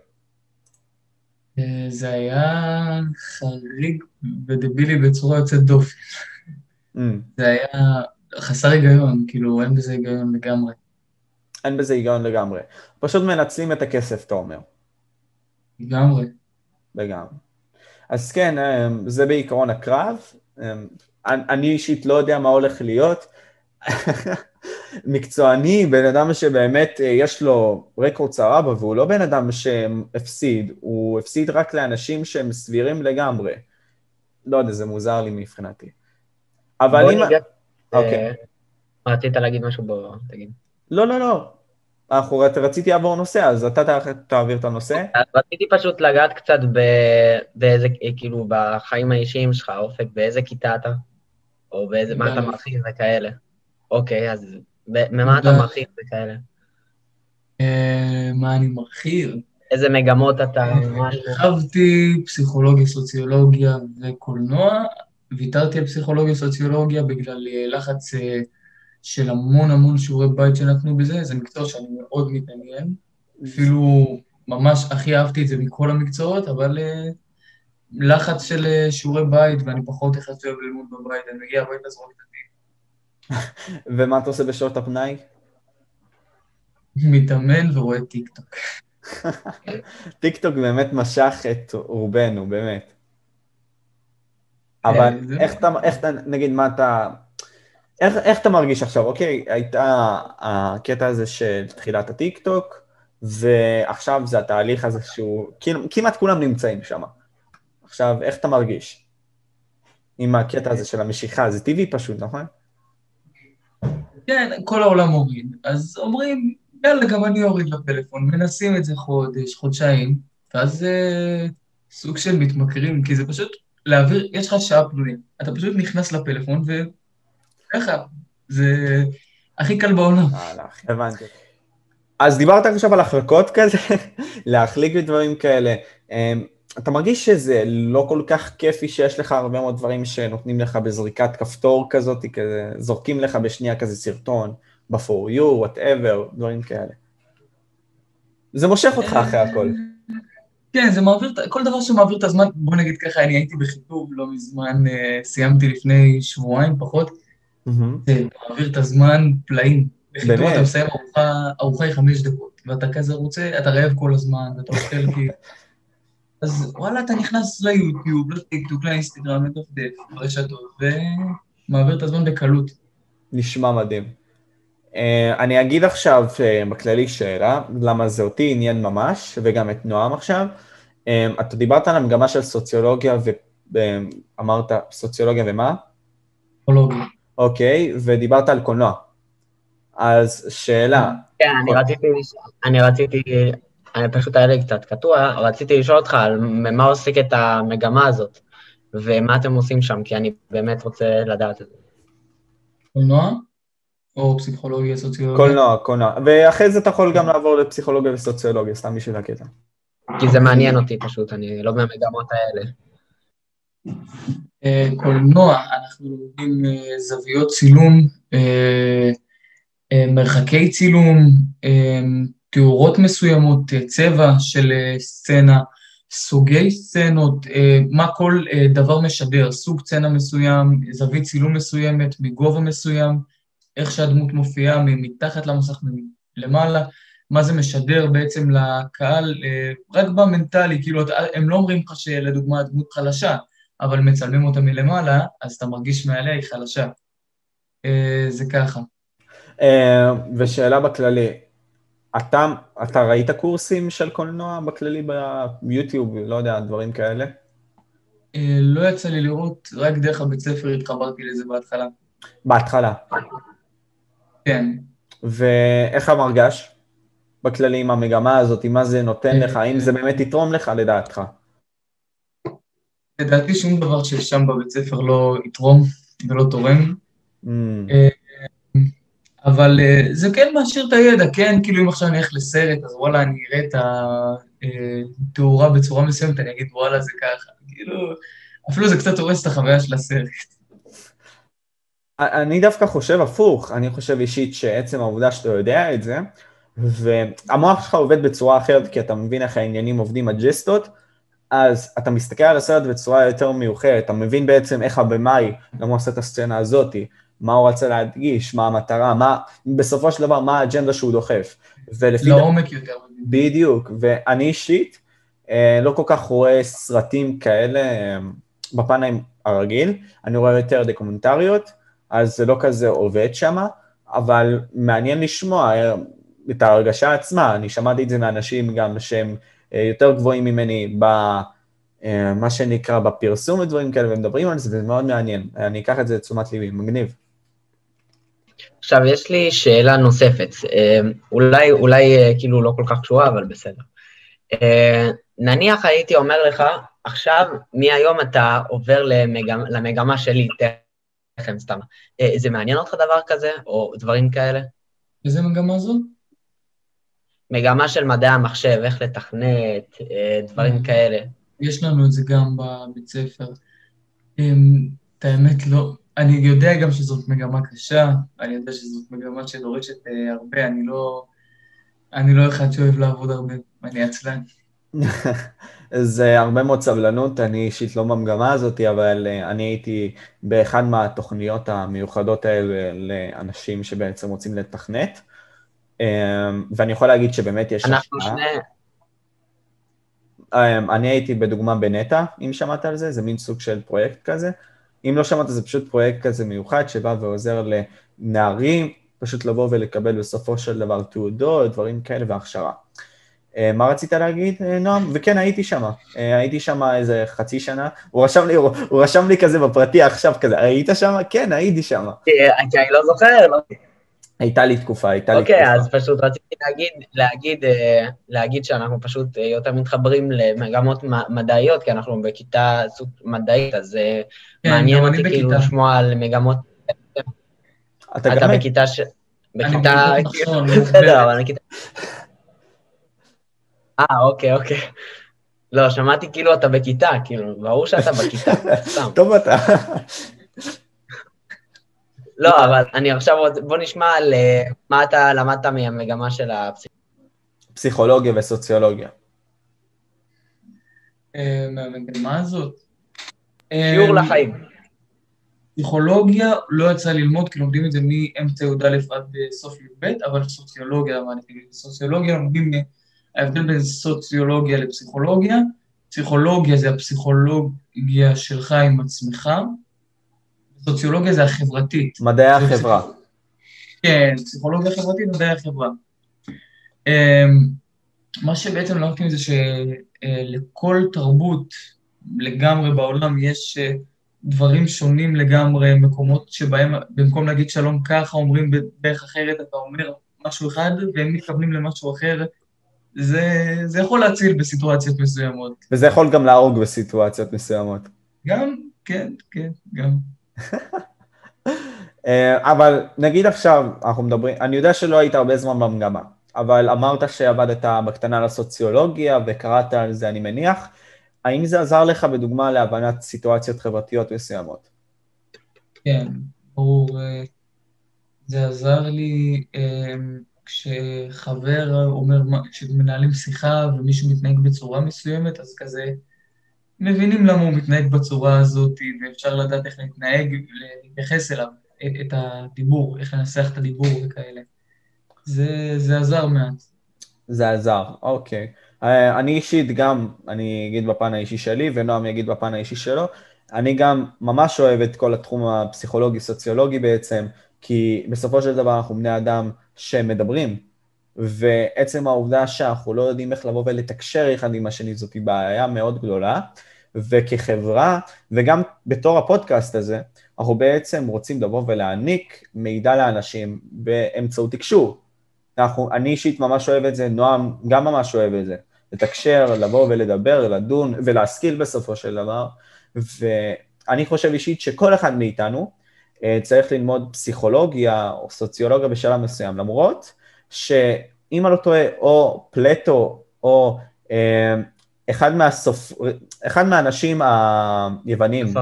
אה, זה היה חריג ודבילי בצורה יוצאת דופן. Mm. זה היה חסר היגיון, כאילו אין בזה היגיון לגמרי. אין בזה היגיון לגמרי. פשוט מנצלים את הכסף, אתה אומר. לגמרי. לגמרי. אז כן, אמ, זה בעיקרון הקרב. אמ, אני אישית לא יודע מה הולך להיות. מקצועני, בן אדם שבאמת אה, יש לו רקורד סבבה, והוא לא בן אדם שהפסיד, הוא הפסיד רק לאנשים שהם סבירים לגמרי. לא יודע, זה מוזר לי מבחינתי. אבל אם... אוקיי. אה, רצית להגיד משהו בוא, תגיד. לא, לא, לא. אנחנו רציתי לעבור נושא, אז אתה תעביר את הנושא. רציתי פשוט לגעת קצת באיזה, כאילו, בחיים האישיים שלך, אופק, באיזה כיתה אתה? או באיזה, מה אתה מרחיב וכאלה. אוקיי, אז ממה אתה מרחיב וכאלה? אה, מה אני מרחיב? איזה מגמות אתה... הרחבתי פסיכולוגיה, סוציולוגיה וקולנוע. ויתרתי על פסיכולוגיה, סוציולוגיה בגלל אה, לחץ אה, של המון המון שיעורי בית שנתנו בזה, זה מקצוע שאני מאוד מתעניין, אפילו ממש הכי אהבתי את זה מכל המקצועות, אבל אה, לחץ של אה, שיעורי בית, ואני פחות יחסי אוהב ללמוד בבית, אני מגיע הביתה זרוק על הדיין. ומה אתה עושה בשעות הפנאי? מתאמן ורואה טיק טוק. טיק טוק באמת משך את רובנו, באמת. אבל איך אתה, איך אתה, נגיד, מה אתה, איך, איך אתה מרגיש עכשיו? אוקיי, הייתה הקטע הזה של תחילת הטיק טוק, ועכשיו זה התהליך הזה שהוא, כאילו, כמעט כולם נמצאים שם. עכשיו, איך אתה מרגיש? עם הקטע הזה של המשיכה, זה טבעי פשוט, נכון? כן, כל העולם מוריד. אז אומרים, יאללה, גם אני אוריד לפלאפון, מנסים את זה חודש, חודשיים, ואז זה סוג של מתמכרים, כי זה פשוט להעביר, יש לך שעה פנויה, אתה פשוט נכנס לפלאפון וככה, זה הכי קל בעולם. הבנתי. אז דיברת עכשיו על החלקות כזה, להחליק בדברים כאלה. אמ, אתה מרגיש שזה לא כל כך כיפי שיש לך הרבה מאוד דברים שנותנים לך בזריקת כפתור כזאת, כזה, זורקים לך בשנייה כזה סרטון, ב-for you, whatever, דברים כאלה. זה מושך אותך אחרי הכל. כן, זה מעביר, כל דבר שמעביר את הזמן, בוא נגיד ככה, אני הייתי בחיתוב לא מזמן, אה, סיימתי לפני שבועיים פחות, זה מעביר את הזמן פלאים. בחיתוב אתה מסיים ארוחה היא חמש דקות, ואתה כזה רוצה, אתה רעב כל הזמן, ואתה אוכל כי... אז וואלה, אתה נכנס ליוטיוב, לטיקטוק, לאינסטגרם, לדפדף, ברשתות, ומעביר את הזמן בקלות. נשמע מדהים. Uh, אני אגיד עכשיו uh, בכללי שאלה, למה זה אותי עניין ממש, וגם את נועם עכשיו. Uh, אתה דיברת על המגמה של סוציולוגיה, ואמרת סוציולוגיה ומה? פסיכולוגיה. אוקיי, ודיברת על קולנוע. אז שאלה. כן, אני רציתי, אני רציתי אני פשוט היה לי קצת קטוע, רציתי לשאול אותך על מה עוסקת המגמה הזאת, ומה אתם עושים שם, כי אני באמת רוצה לדעת את זה. קולנוע? או פסיכולוגיה, סוציולוגיה? קולנוע, קולנוע. ואחרי זה אתה יכול גם לעבור לפסיכולוגיה וסוציולוגיה, סתם בשביל הקטע. כי זה מעניין אותי פשוט, אני לא מהמגמות האלה. אה, קולנוע, אנחנו לומדים אה, זוויות צילום, אה, מרחקי צילום, תאורות מסוימות, צבע של סצנה, סוגי סצנות, מה כל דבר משדר, סוג סצנה מסוים, זווית צילום מסוימת, מגובה מסוים, איך שהדמות מופיעה מתחת למסך למעלה, מה זה משדר בעצם לקהל, רק במנטלי, כאילו, הם לא אומרים לך שלדוגמה הדמות חלשה, אבל מצלמים אותה מלמעלה, אז אתה מרגיש מעליה היא חלשה. זה ככה. ושאלה בכללי, אתה, אתה ראית קורסים של קולנוע בכללי ביוטיוב, לא יודע, דברים כאלה? אה, לא יצא לי לראות, רק דרך הבית ספר התחברתי לזה בהתחלה. בהתחלה? כן. ואיך המרגש בכללי עם המגמה הזאת, מה זה נותן לך, האם זה באמת יתרום לך לדעתך? לדעתי שום דבר ששם בבית ספר לא יתרום ולא תורם. Mm. אה, אבל uh, זה כן מעשיר את הידע, כן, כאילו אם עכשיו אני אלך לסרט, אז וואלה, אני אראה את התאורה בצורה מסוימת, אני אגיד וואלה, זה ככה, כאילו, אפילו זה קצת הורס את החוויה של הסרט. אני דווקא חושב הפוך, אני חושב אישית שעצם העובדה שאתה יודע את זה, והמוח שלך עובד בצורה אחרת, כי אתה מבין איך העניינים עובדים, הג'סטות, אז אתה מסתכל על הסרט בצורה יותר מיוחדת, אתה מבין בעצם איך הבמאי, למה הוא עושה את הסצנה הזאתי, מה הוא רצה להדגיש, מה המטרה, מה, בסופו של דבר, מה האג'נדה שהוא דוחף. לעומק יותר. בדיוק, ואני אישית אה, לא כל כך רואה סרטים כאלה אה, בפן הרגיל, אני רואה יותר דוקומנטריות, אז זה לא כזה עובד שם, אבל מעניין לשמוע אה, את ההרגשה עצמה, אני שמעתי את זה מאנשים גם שהם יותר גבוהים ממני ב... מה שנקרא בפרסום ודברים כאלה, ומדברים על זה, וזה מאוד מעניין. אני אקח את זה לתשומת ליבי, מגניב. עכשיו, יש לי שאלה נוספת, אה, אולי, אולי אה, כאילו לא כל כך קשורה, אבל בסדר. אה, נניח הייתי אומר לך, עכשיו, מהיום אתה עובר למגמה, למגמה שלי, תכף סתם. זה מעניין אותך דבר כזה, או דברים כאלה? איזה מגמה זו? מגמה של מדעי המחשב, איך לתכנת, דברים כאלה. יש לנו את זה גם בבית ספר. את האמת, לא, אני יודע גם שזאת מגמה קשה, אני יודע שזאת מגמה שדורשת אה, הרבה, אני לא, אני לא אחד שאוהב לעבוד הרבה, אני עצלן. זה הרבה מאוד סבלנות, אני אישית לא במגמה הזאת, אבל אה, אני הייתי באחד מהתוכניות המיוחדות האלה לאנשים שבעצם רוצים לתכנת, ואני יכול להגיד שבאמת יש... אנחנו שני... אני הייתי בדוגמה בנטע, אם שמעת על זה, זה מין סוג של פרויקט כזה. אם לא שמעת, זה פשוט פרויקט כזה מיוחד שבא ועוזר לנערים פשוט לבוא ולקבל בסופו של דבר תעודות, דברים כאלה והכשרה. אה, מה רצית להגיד, אה, נועם? וכן, הייתי שם. אה, הייתי שם איזה חצי שנה. הוא רשם לי, הוא, הוא רשם לי כזה בפרטי עכשיו כזה, היית שם? כן, הייתי שם. כי אני לא זוכר, לא... הייתה לי תקופה, הייתה לי אוקיי, תקופה. אוקיי, אז פשוט רציתי להגיד, להגיד, להגיד שאנחנו פשוט יותר מתחברים למגמות מדעיות, כי אנחנו בכיתה מדעית, אז כן, מעניין אותי כאילו לשמוע על מגמות... אתה, אתה בכיתה ש... בכיתה... בסדר, אבל בכיתה... אה, אוקיי, אוקיי. לא, שמעתי כאילו אתה בכיתה, כאילו, ברור שאתה בכיתה, סתם. טוב אתה. לא, אבל אני עכשיו, בוא נשמע על אה, מה אתה למדת מהמגמה של הפסיכולוגיה. פסיכולוגיה וסוציולוגיה. אה, מהמגמה הזאת? שיעור אה, לחיים. פסיכולוגיה לא יצא ללמוד, כי לומדים את זה מאמצע י"א עד סוף י"ב, אבל סוציולוגיה למדתי. סוציולוגיה לומדים ההבדל בין סוציולוגיה לפסיכולוגיה, פסיכולוגיה זה הפסיכולוגיה שלך עם עצמך, סוציולוגיה זה החברתית. מדעי החברה. כן, פסיכולוגיה חברתית, מדעי החברה. אמ, מה שבעצם למדתי מזה שלכל תרבות לגמרי בעולם יש אה, דברים שונים לגמרי, מקומות שבהם במקום להגיד שלום ככה אומרים בדרך אחרת, אתה אומר משהו אחד והם מתכוונים למשהו אחר, זה, זה יכול להציל בסיטואציות מסוימות. וזה יכול גם להרוג בסיטואציות מסוימות. גם, כן, כן, גם. אה, אבל נגיד עכשיו, אנחנו מדברים, אני יודע שלא היית הרבה זמן במגמה, אבל אמרת שעבדת בקטנה לסוציולוגיה וקראת על זה, אני מניח. האם זה עזר לך בדוגמה להבנת סיטואציות חברתיות מסוימות? כן, ברור. אה, זה עזר לי אה, כשחבר אומר, כשמנהלים שיחה ומישהו מתנהג בצורה מסוימת, אז כזה מבינים למה הוא מתנהג בצורה הזאת, ואפשר לדעת איך להתנהג, להתייחס אליו, את הדיבור, איך לנסח את הדיבור וכאלה. זה, זה עזר מעט. זה עזר, אוקיי. אה, אני אישית גם, אני אגיד בפן האישי שלי, ונועם יגיד בפן האישי שלו, אני גם ממש אוהב את כל התחום הפסיכולוגי-סוציולוגי בעצם, כי בסופו של דבר אנחנו בני אדם שמדברים, ועצם העובדה שאנחנו לא יודעים איך לבוא ולתקשר אחד עם השני זאת בעיה מאוד גדולה, וכחברה, וגם בתור הפודקאסט הזה, אנחנו בעצם רוצים לבוא ולהעניק מידע לאנשים באמצעות תקשור. אנחנו, אני אישית ממש אוהב את זה, נועם גם ממש אוהב את זה. לתקשר, לבוא ולדבר, לדון ולהשכיל בסופו של דבר, ואני חושב אישית שכל אחד מאיתנו, אה, צריך ללמוד פסיכולוגיה או סוציולוגיה בשלב מסוים, למרות שאם אני לא טועה, או פלטו או אה, אחד, מהסופ... אחד מהאנשים היוונים,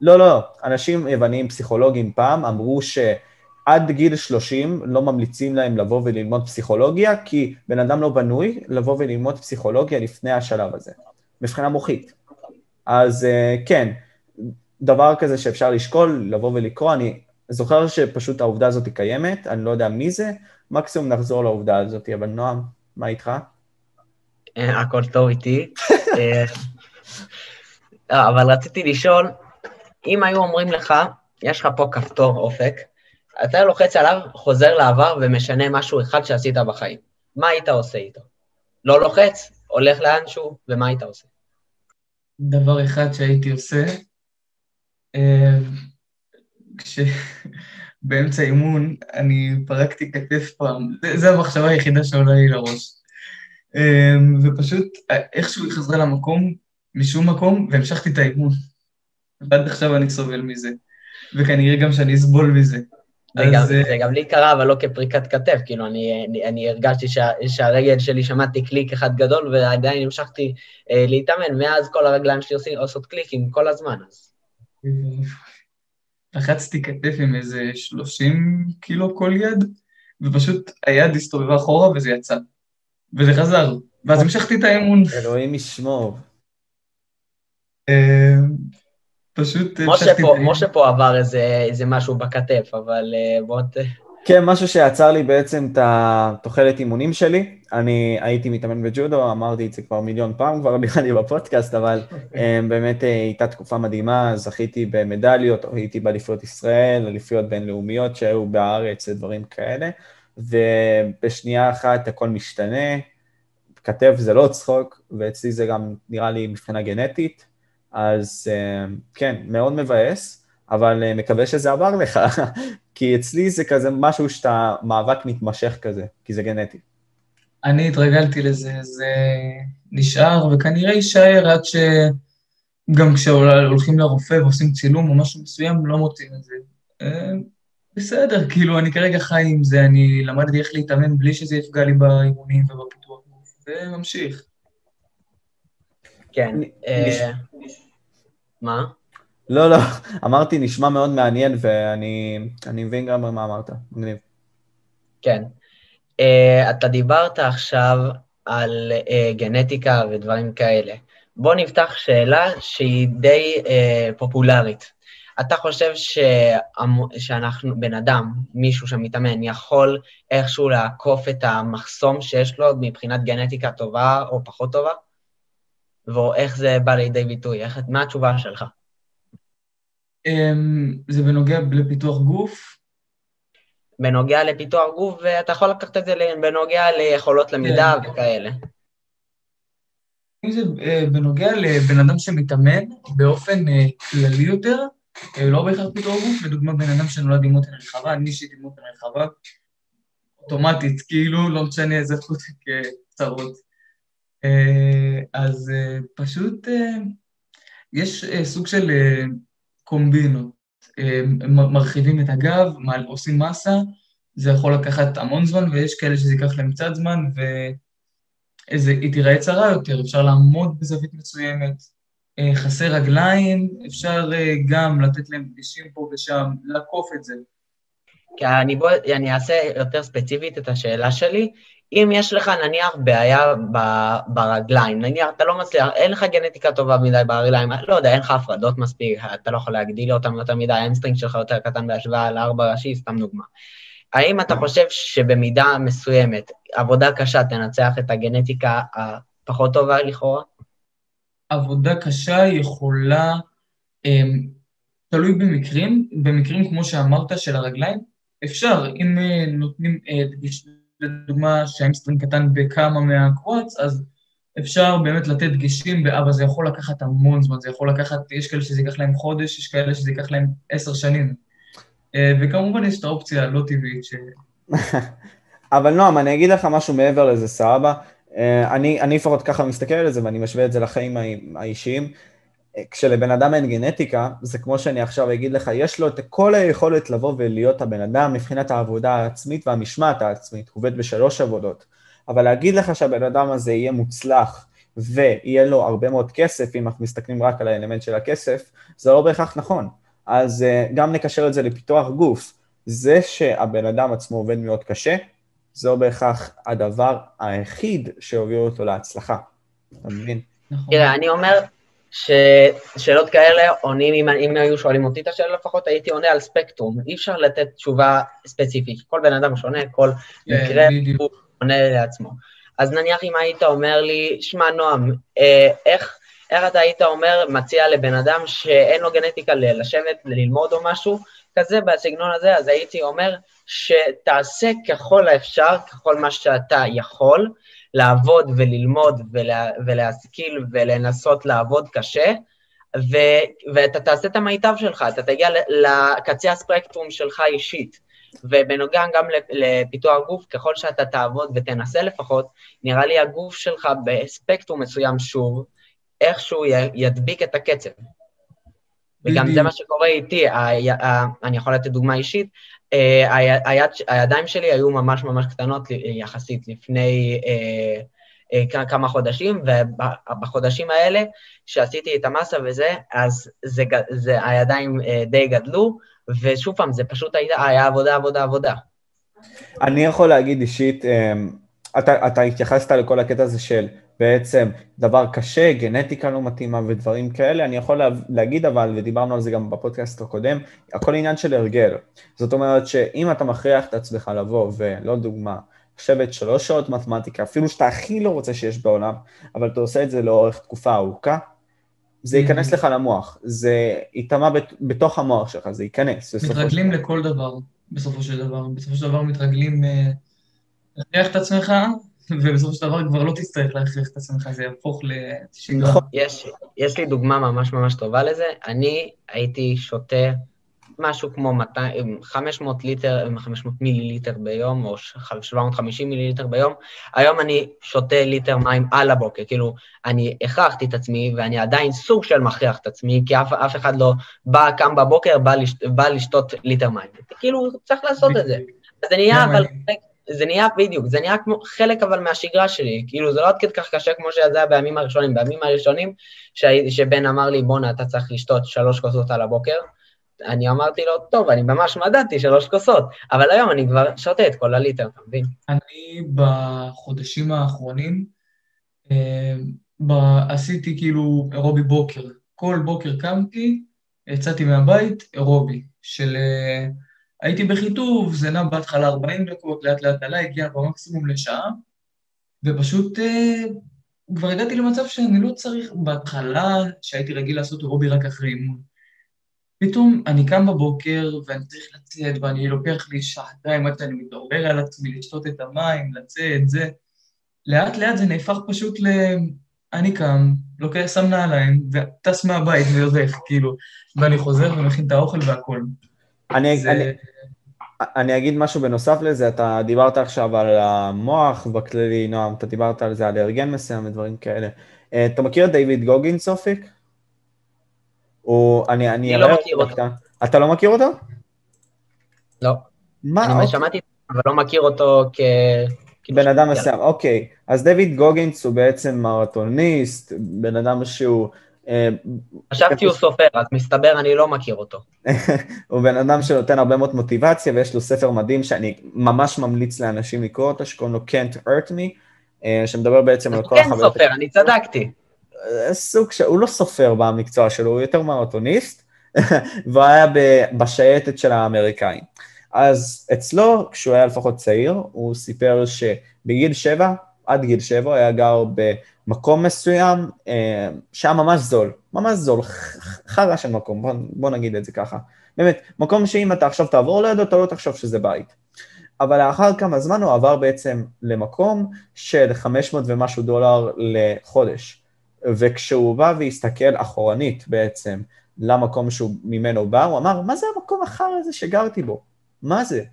לא, לא, אנשים יוונים פסיכולוגים פעם אמרו שעד גיל 30 לא ממליצים להם לבוא וללמוד פסיכולוגיה, כי בן אדם לא בנוי לבוא וללמוד פסיכולוגיה לפני השלב הזה, מבחינה מוחית. אז אה, כן, דבר כזה שאפשר לשקול, לבוא ולקרוא, אני זוכר שפשוט העובדה הזאת קיימת, אני לא יודע מי זה, מקסימום נחזור לעובדה הזאת, אבל נועם, מה איתך? אה, הכל טוב איתי. אה, לא, אבל רציתי לשאול, אם היו אומרים לך, יש לך פה כפתור אופק, אתה לוחץ עליו, חוזר לעבר ומשנה משהו אחד שעשית בחיים, מה היית עושה איתו? לא לוחץ, הולך לאנשהו, ומה היית עושה? דבר אחד שהייתי עושה, אה, כשבאמצע אימון אני פרקתי כתף פעם, זו המחשבה היחידה שעולה לי לראש. אה, ופשוט איכשהו היא חזרה למקום, משום מקום, והמשכתי את האימון. ועד עכשיו אני סובל מזה, וכנראה גם שאני אסבול מזה. זה, אז... גם, אה, זה גם לי קרה, אבל לא כפריקת כתף, כאילו, אני, אני, אני הרגשתי שה, שהרגל שלי, שמעתי קליק אחד גדול, ועדיין המשכתי אה, להתאמן, מאז כל הרגליים שלי עושים, עושות קליקים כל הזמן, אז... לחצתי כתף עם איזה 30 קילו כל יד, ופשוט היד הסתובבה אחורה וזה יצא. וזה חזר. ואז המשכתי את האמון. אלוהים ישמור. אה, פשוט. משה פה עבר איזה משהו בכתף, אבל אה, בוא ת... כן, משהו שעצר לי בעצם את התוחלת אימונים שלי. אני הייתי מתאמן בג'ודו, אמרתי את זה כבר מיליון פעם, כבר נראה לי בפודקאסט, אבל אה, באמת אה, הייתה תקופה מדהימה, זכיתי במדליות, הייתי באליפויות ישראל, אליפויות בינלאומיות שהיו בארץ ודברים כאלה, ובשנייה אחת הכל משתנה, כתב זה לא צחוק, ואצלי זה גם נראה לי מבחינה גנטית, אז אה, כן, מאוד מבאס, אבל מקווה שזה עבר לך, כי אצלי זה כזה משהו שאתה מאבק מתמשך כזה, כי זה גנטי. אני התרגלתי לזה, זה נשאר וכנראה יישאר עד שגם כשהולכים לרופא ועושים צילום או משהו מסוים, לא מוצאים את זה. אה, בסדר, כאילו, אני כרגע חי עם זה, אני למדתי איך להתאמן בלי שזה יפגע לי באימונים ובפיתוח גוף, וממשיך. כן. אה, מה? לא, לא, אמרתי נשמע מאוד מעניין, ואני מבין גם מה אמרת, מגניב. כן. Uh, אתה דיברת עכשיו על uh, גנטיקה ודברים כאלה. בוא נפתח שאלה שהיא די uh, פופולרית. אתה חושב שאמ... שאנחנו, בן אדם, מישהו שמתאמן, יכול איכשהו לעקוף את המחסום שיש לו מבחינת גנטיקה טובה או פחות טובה? ואיך זה בא לידי ביטוי? איך... מה התשובה שלך? אמ, זה בנוגע לפיתוח גוף? בנוגע לפיתוח גוף, ואתה יכול לקחת את זה בנוגע ליכולות למידה כן. וכאלה. אם זה אה, בנוגע לבן אדם שמתאמן באופן אה, כללי יותר, אה, לא בהכרח פיתוח גוף, לדוגמה בן אדם שנולד עם מותן רחבה, אני אישית עם מותן רחבה, אוטומטית, כאילו, לא משנה איזה חוט קצרות. אז פשוט יש סוג של קומבינות. מרחיבים את הגב, עושים מסה, זה יכול לקחת המון זמן, ויש כאלה שזה ייקח להם קצת זמן, והיא תיראה צרה יותר, אפשר לעמוד בזווית מסוימת. אה, חסר רגליים, אפשר אה, גם לתת להם דגשים פה ושם, לעקוף את זה. אני, בוא, אני אעשה יותר ספציפית את השאלה שלי. אם יש לך נניח בעיה ברגליים, נניח אתה לא מצליח, אין לך גנטיקה טובה מדי ברגליים, לא יודע, אין לך הפרדות מספיק, אתה לא יכול להגדיל אותם יותר מדי, ה hamstring שלך יותר קטן בהשוואה לארבע ראשי, סתם דוגמה. האם אתה חושב שבמידה מסוימת עבודה קשה תנצח את הגנטיקה הפחות טובה לכאורה? עבודה קשה יכולה, אמ, תלוי במקרים, במקרים כמו שאמרת של הרגליים, אפשר, אם אה, נותנים אה, דגש לדוגמה שה hamstring קטן בכמה מה quads, אז אפשר באמת לתת דגשים, אבל זה יכול לקחת המון זמן, זה יכול לקחת, יש כאלה שזה ייקח להם חודש, יש כאלה שזה ייקח להם עשר שנים. אה, וכמובן יש את האופציה הלא טבעית ש... אבל נועם, אני אגיד לך משהו מעבר לזה, סבבה. אני, אני לפחות ככה מסתכל על זה ואני משווה את זה לחיים האישיים. כשלבן אדם אין גנטיקה, זה כמו שאני עכשיו אגיד לך, יש לו את כל היכולת לבוא ולהיות הבן אדם מבחינת העבודה העצמית והמשמעת העצמית, עובד בשלוש עבודות, אבל להגיד לך שהבן אדם הזה יהיה מוצלח ויהיה לו הרבה מאוד כסף, אם אנחנו מסתכלים רק על האלמנט של הכסף, זה לא בהכרח נכון. אז uh, גם נקשר את זה לפיתוח גוף. זה שהבן אדם עצמו עובד מאוד קשה, זה לא בהכרח הדבר היחיד שהוביל אותו להצלחה. אתה מבין? נכון. תראה, אני אומר, ששאלות כאלה עונים, אם, אם היו שואלים אותי את השאלה לפחות, הייתי עונה על ספקטרום. אי אפשר לתת תשובה ספציפית. כל בן אדם שונה, כל כן, מקרה הוא עונה לעצמו. אז נניח אם היית אומר לי, שמע, נועם, אה, איך, איך אתה היית אומר, מציע לבן אדם שאין לו גנטיקה לשבת, ללמוד או משהו כזה בסגנון הזה, אז הייתי אומר שתעשה ככל האפשר, ככל מה שאתה יכול, לעבוד וללמוד ולה, ולהשכיל ולנסות לעבוד קשה, ו, ואתה תעשה את המיטב שלך, אתה תגיע לקצה הספקטרום שלך אישית. ובנוגע גם לפיתוח גוף, ככל שאתה תעבוד ותנסה לפחות, נראה לי הגוף שלך בספקטרום מסוים שוב, איכשהו ידביק את הקצב. וגם זה מה שקורה איתי, אני יכול לתת דוגמה אישית, היד, הידיים שלי היו ממש ממש קטנות יחסית לפני אה, אה, כמה חודשים, ובחודשים האלה, שעשיתי את המסה וזה, אז זה, זה, הידיים די גדלו, ושוב פעם, זה פשוט היה, היה עבודה, עבודה, עבודה. אני יכול להגיד אישית, אתה, אתה התייחסת לכל הקטע הזה של בעצם דבר קשה, גנטיקה לא מתאימה ודברים כאלה, אני יכול להגיד אבל, ודיברנו על זה גם בפודקאסט הקודם, הכל עניין של הרגל. זאת אומרת שאם אתה מכריח את עצמך לבוא, ולא דוגמה, לשבת שלוש שעות מתמטיקה, אפילו שאתה הכי לא רוצה שיש בעולם, אבל אתה עושה את זה לאורך תקופה ארוכה, זה ייכנס לך למוח, זה ייטמע בתוך המוח שלך, זה ייכנס. מתרגלים לכל דבר, בסופו של דבר. בסופו של דבר מתרגלים אה, להכריח את עצמך, ובסופו של דבר כבר לא תצטרך להכריח את עצמך, זה יהפוך לשגרה. נכון. יש, יש לי דוגמה ממש ממש טובה לזה. אני הייתי שותה משהו כמו 200, 500 ליטר, 500 מיליליטר ביום, או 750 מיליליטר ביום. היום אני שותה ליטר מים על הבוקר, כאילו, אני הכרחתי את עצמי, ואני עדיין סוג של מכריח את עצמי, כי אף, אף אחד לא בא, קם בבוקר, בא, לשת, בא לשתות ליטר מים. כאילו, צריך לעשות את זה. זה נהיה, אבל... זה נהיה, בדיוק, זה נהיה כמו חלק אבל מהשגרה שלי, כאילו זה לא עד כדי כך קשה כמו שזה היה בימים הראשונים, בימים הראשונים שבן אמר לי, בואנה, אתה צריך לשתות שלוש כוסות על הבוקר, אני אמרתי לו, טוב, אני ממש מדדתי שלוש כוסות, אבל היום אני כבר שותה את כל הליטר, אתה מבין? אני בחודשים האחרונים אה, עשיתי כאילו אירובי בוקר. כל בוקר קמתי, יצאתי מהבית, אירובי, של... אה, הייתי בחיטוב, זה נע בהתחלה 40 דקות, לאט לאט עלה, הגיע במקסימום לשעה, ופשוט אה, כבר הגעתי למצב שאני לא צריך בהתחלה, שהייתי רגיל לעשות אירובי רק אחרי אימון. פתאום אני קם בבוקר ואני צריך לצאת ואני לוקח לי שעתיים עד שאני מתעורר על עצמי לשתות את המים, לצאת, זה. לאט לאט זה נהפך פשוט ל... אני קם, לוקח, שם נעליים, וטס מהבית ויוזף, כאילו, ואני חוזר ומכין את האוכל והכול. אני, זה... אני, אני אגיד משהו בנוסף לזה, אתה דיברת עכשיו על המוח בכללי, נועם, אתה דיברת על זה, על ארגן מסוים ודברים כאלה. אה, אתה מכיר את דיוויד גוגינס אופיק? הוא, אני, אני, אני לא מכיר אותו. אתה לא מכיר אותו? לא. מה? אני אוקיי. שמעתי, אבל לא מכיר אותו כ... בן אדם מסוים, אוקיי. אז דויד גוגינס הוא בעצם מרתוניסט, בן אדם שהוא... אה, חשבתי הוא סופר, אז מסתבר אני לא מכיר אותו. הוא בן אדם שנותן הרבה מאוד מוטיבציה, ויש לו ספר מדהים שאני ממש ממליץ לאנשים לקרוא אותו, שקוראים לו Can't Hurt Me, אה, שמדבר בעצם על כל החוויות... הוא כן סופר, אני צדקתי. סוג ש... הוא לא סופר במקצוע שלו, הוא יותר מרתוניסט, והוא היה בשייטת של האמריקאים. אז אצלו, כשהוא היה לפחות צעיר, הוא סיפר שבגיל שבע, עד גיל שבע, הוא היה גר במקום מסוים אה, שהיה ממש זול, ממש זול, חרא של מקום, בוא, בוא נגיד את זה ככה. באמת, מקום שאם אתה עכשיו תעבור לידו, אתה לא תחשוב שזה בית. אבל לאחר כמה זמן הוא עבר בעצם למקום של 500 ומשהו דולר לחודש. וכשהוא בא והסתכל אחורנית בעצם למקום שהוא ממנו בא, הוא אמר, מה זה המקום החר הזה שגרתי בו? מה זה?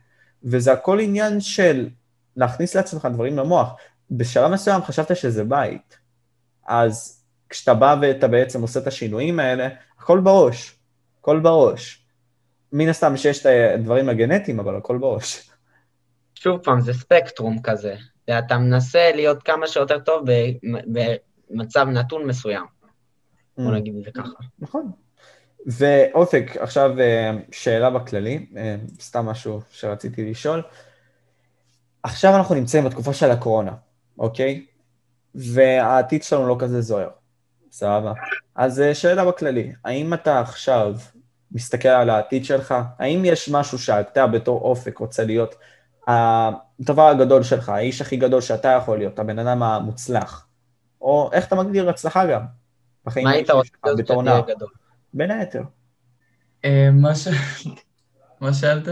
וזה הכל עניין של להכניס לעצמך דברים למוח. בשלב מסוים חשבת שזה בית, אז כשאתה בא ואתה בעצם עושה את השינויים האלה, הכל בראש, הכל בראש. מן הסתם שיש את הדברים הגנטיים, אבל הכל בראש. שוב פעם, זה ספקטרום כזה. אתה מנסה להיות כמה שיותר טוב מצב נתון מסוים. בוא mm. נגיד את זה ככה. נכון. ואופק, עכשיו אה, שאלה בכללי, אה, סתם משהו שרציתי לשאול. עכשיו אנחנו נמצאים בתקופה של הקורונה, אוקיי? והעתיד שלנו לא כזה זוהר, סבבה? אז אה, שאלה בכללי, האם אתה עכשיו מסתכל על העתיד שלך? האם יש משהו שאתה בתור אופק רוצה להיות הדבר הגדול שלך, האיש הכי גדול שאתה יכול להיות, הבן אדם המוצלח? או איך אתה מגדיר הצלחה גם. מה היית רוצה להיות בתור נער? בין היתר. אה, מה שאלת?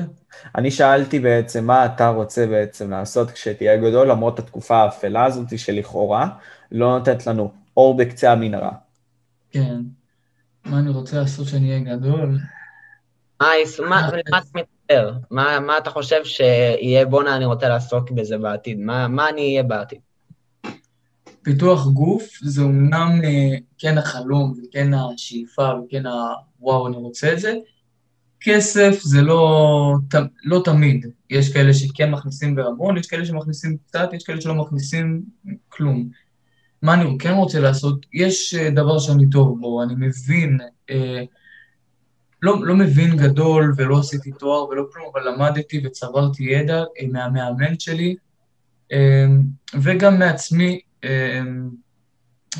אני שאלתי בעצם מה אתה רוצה בעצם לעשות כשתהיה גדול, למרות התקופה האפלה הזאת שלכאורה לא נותנת לנו אור בקצה המנהרה. כן. מה אני רוצה לעשות כשאני אהיה גדול? מה אתה מתאר? מה אתה חושב שיהיה בואנה אני רוצה לעסוק בזה בעתיד? מה אני אהיה בעתיד? פיתוח גוף זה אומנם אה, כן החלום וכן השאיפה וכן הוואו, אני רוצה את זה. כסף זה לא, לא תמיד. יש כאלה שכן מכניסים בהמון, יש כאלה שמכניסים קצת, יש כאלה שלא מכניסים כלום. מה אני כן רוצה לעשות? יש אה, דבר שאני טוב בו, אני מבין, אה, לא, לא מבין גדול ולא עשיתי תואר ולא כלום, אבל למדתי וצברתי ידע אה, מהמאמן שלי, אה, וגם מעצמי, אמ,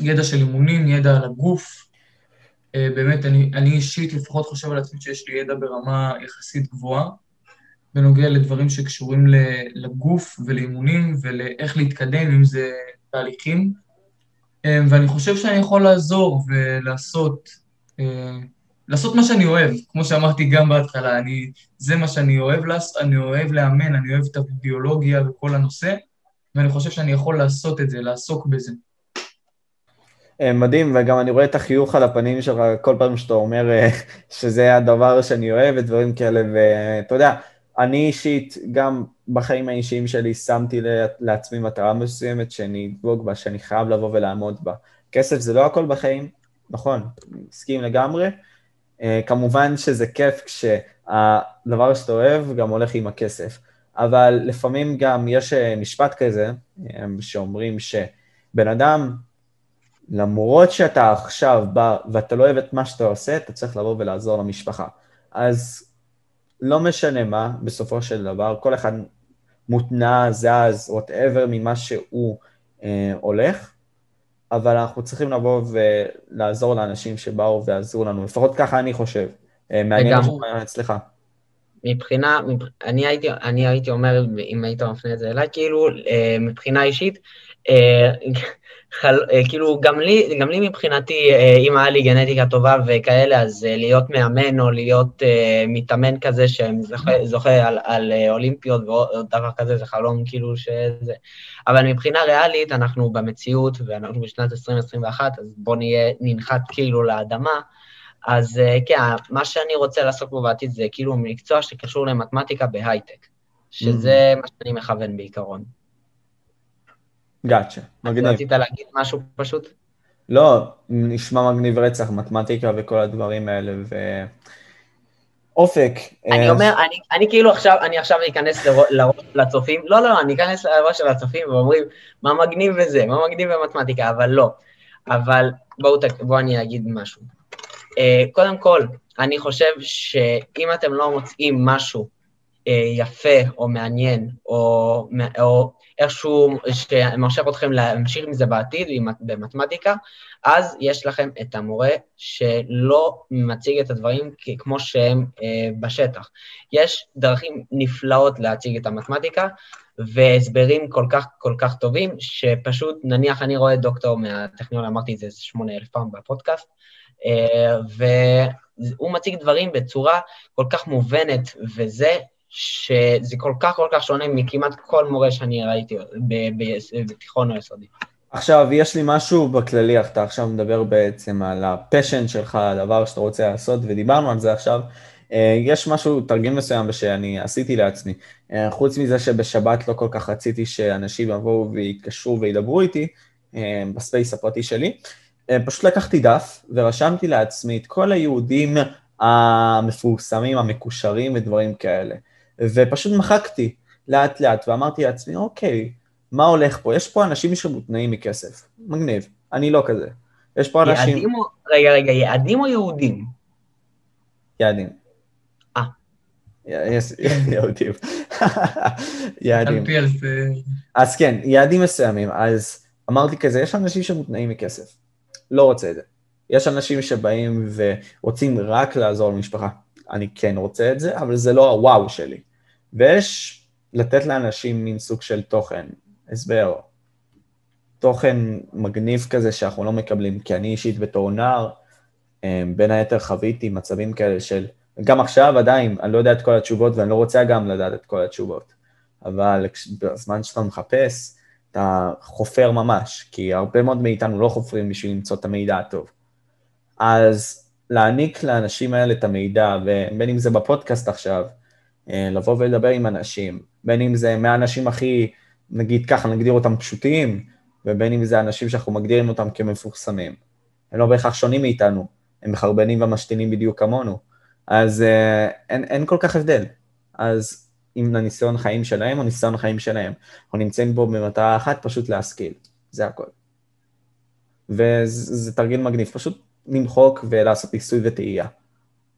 ידע של אימונים, ידע על הגוף. אה, באמת, אני, אני אישית לפחות חושב על עצמי שיש לי ידע ברמה יחסית גבוהה, בנוגע לדברים שקשורים לגוף ולאימונים ולאיך להתקדם, אם זה תהליכים. אה, ואני חושב שאני יכול לעזור ולעשות אה, לעשות מה שאני אוהב, כמו שאמרתי גם בהתחלה, אני, זה מה שאני אוהב לעשות, אני אוהב לאמן, אני אוהב את הביולוגיה וכל הנושא, ואני חושב שאני יכול לעשות את זה, לעסוק בזה. אה, מדהים, וגם אני רואה את החיוך על הפנים שלך כל פעם שאתה אומר אה, שזה הדבר שאני אוהב ודברים כאלה, ואתה יודע, אני אישית, גם בחיים האישיים שלי, שמתי לעצמי מטרה מסוימת שאני אדבוק בה, שאני חייב לבוא ולעמוד בה. כסף זה לא הכל בחיים, נכון, מסכים לגמרי. Uh, כמובן שזה כיף כשהדבר שאתה אוהב גם הולך עם הכסף, אבל לפעמים גם יש משפט כזה, שאומרים שבן אדם, למרות שאתה עכשיו בא ואתה לא אוהב את מה שאתה עושה, אתה צריך לבוא ולעזור למשפחה. אז לא משנה מה, בסופו של דבר, כל אחד מותנע, זז, וואטאבר ממה שהוא uh, הולך, אבל אנחנו צריכים לבוא ולעזור לאנשים שבאו ועזרו לנו, לפחות ככה אני חושב. אה, מעניין לשמוע אצלך. מבחינה, אני הייתי, אני הייתי אומר, אם היית מפנה את זה אליי, כאילו, אה, מבחינה אישית, אה, כאילו, גם לי, גם לי מבחינתי, אם היה לי גנטיקה טובה וכאלה, אז להיות מאמן או להיות מתאמן כזה שזוכה על, על אולימפיות ועוד דבר כזה, זה חלום כאילו שזה... אבל מבחינה ריאלית, אנחנו במציאות, ואנחנו בשנת 2021, אז בואו נהיה, ננחת כאילו לאדמה. אז אה, כן, מה שאני רוצה לעסוק בו בעתיד זה כאילו מקצוע שקשור למתמטיקה בהייטק, שזה mm-hmm. מה שאני מכוון בעיקרון. גאצ'ה, מגניב. רצית להגיד משהו פשוט? לא, נשמע מגניב רצח, מתמטיקה וכל הדברים האלה, ו... אופק. אני אה, אומר, אני, אני כאילו עכשיו, אני עכשיו אכנס לראש של הצופים, לא, לא, אני אכנס לראש של הצופים ואומרים, מה מגניב בזה, מה מגניב במתמטיקה, אבל לא. אבל בואו, בואו אני אגיד משהו. Uh, קודם כל, אני חושב שאם אתם לא מוצאים משהו יפה או מעניין, או, או איכשהו שמרשך אתכם להמשיך עם זה בעתיד, במתמטיקה, אז יש לכם את המורה שלא מציג את הדברים כמו שהם אה, בשטח. יש דרכים נפלאות להציג את המתמטיקה, והסברים כל כך כל כך טובים, שפשוט, נניח אני רואה דוקטור מהטכניון, אמרתי את זה שמונה אלף פעם בפודקאסט, אה, והוא מציג דברים בצורה כל כך מובנת, וזה שזה כל כך כל כך שונה מכמעט כל מורה שאני ראיתי בתיכון או יסודי. עכשיו, יש לי משהו בכללי, אתה עכשיו מדבר בעצם על ה passion שלך, הדבר שאתה רוצה לעשות, ודיברנו על זה עכשיו. אה, יש משהו, תרגיל מסוים שאני עשיתי לעצמי. אה, חוץ מזה שבשבת לא כל כך רציתי שאנשים יבואו ויתקשרו וידברו איתי, אה, ב space הפרטי שלי, פשוט לקחתי דף ורשמתי לעצמי את כל היהודים המפורסמים, המקושרים ודברים כאלה. ופשוט מחקתי לאט לאט ואמרתי לעצמי, אוקיי, מה הולך פה? יש פה אנשים שמותנעים מכסף. מגניב. אני לא כזה. יש פה אנשים... יעדים או... רגע, רגע, יעדים או יהודים? יעדים. אה. יהודים. יעדים. אז כן, יעדים מסוימים. אז אמרתי כזה, יש אנשים שמותנעים מכסף. לא רוצה את זה. יש אנשים שבאים ורוצים רק לעזור למשפחה. אני כן רוצה את זה, אבל זה לא הוואו שלי. ויש לתת לאנשים מין סוג של תוכן, הסבר, תוכן מגניב כזה שאנחנו לא מקבלים, כי אני אישית בתור נער, אמ, בין היתר חוויתי מצבים כאלה של, גם עכשיו עדיין, אני לא יודע את כל התשובות ואני לא רוצה גם לדעת את כל התשובות, אבל בזמן שאתה מחפש, אתה חופר ממש, כי הרבה מאוד מאיתנו לא חופרים בשביל למצוא את המידע הטוב. אז להעניק לאנשים האלה את המידע, ובין אם זה בפודקאסט עכשיו, לבוא ולדבר עם אנשים, בין אם זה מהאנשים הכי, נגיד ככה, נגדיר אותם פשוטים, ובין אם זה אנשים שאנחנו מגדירים אותם כמפורסמים. הם לא בהכרח שונים מאיתנו, הם מחרבנים ומשתינים בדיוק כמונו. אז אה, אין, אין כל כך הבדל. אז אם הניסיון חיים שלהם או ניסיון חיים שלהם. אנחנו נמצאים פה במטרה אחת, פשוט להשכיל. זה הכל. וזה תרגיל מגניב, פשוט למחוק ולעשות ניסוי וטעייה.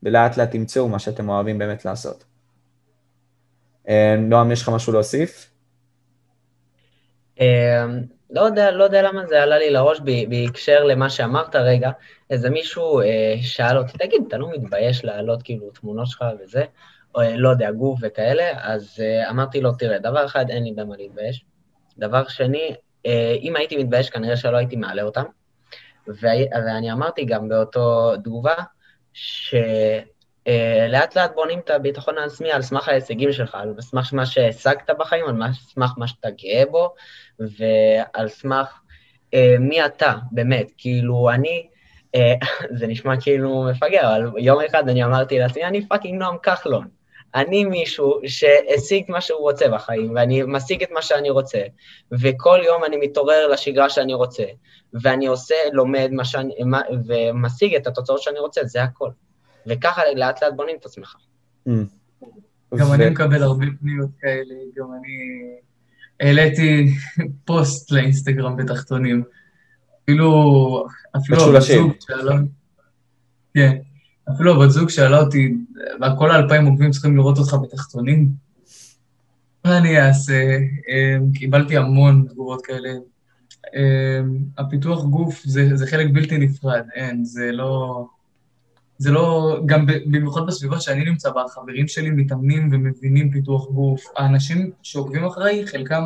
ולאט לאט תמצאו מה שאתם אוהבים באמת לעשות. אה, נועם, יש לך משהו להוסיף? אה, לא יודע, לא יודע למה זה עלה לי לראש בהקשר למה שאמרת רגע. איזה מישהו אה, שאל אותי, תגיד, אתה לא מתבייש להעלות כאילו תמונות שלך וזה? או אה, לא יודע, גוף וכאלה? אז אה, אמרתי לו, תראה, דבר אחד, אין לי במה להתבייש. דבר שני, אה, אם הייתי מתבייש, כנראה שלא הייתי מעלה אותם. ואני אמרתי גם באותו תגובה, שלאט לאט בונים את הביטחון העצמי על סמך ההישגים שלך, על סמך מה שהשגת בחיים, על סמך מה שאתה גאה בו, ועל סמך אה, מי אתה, באמת. כאילו, אני, אה, זה נשמע כאילו מפגר, אבל יום אחד אני אמרתי לעצמי, אני fucking נועם כחלון. אני מישהו שהשיג מה שהוא רוצה בחיים, ואני משיג את מה שאני רוצה, וכל יום אני מתעורר לשגרה שאני רוצה, ואני עושה, לומד מה שאני, ומשיג את התוצאות שאני רוצה, זה הכל. וככה לאט לאט בונים את עצמך. Mm. גם אני מקבל הרבה פניות כאלה, גם אני העליתי פוסט לאינסטגרם בתחתונים. אפילו, אפילו הבת זוג שאלה... כן, אפילו הבת זוג שאלה אותי, כל האלפיים עוקבים צריכים לראות אותך בתחתונים? מה אני אעשה? אמ, קיבלתי המון תגובות כאלה. אמ, הפיתוח גוף זה, זה חלק בלתי נפרד, אין, זה לא... זה לא, גם במיוחד בסביבה שאני נמצא בה, החברים שלי מתאמנים ומבינים פיתוח גוף. האנשים שעוקבים אחריי, חלקם,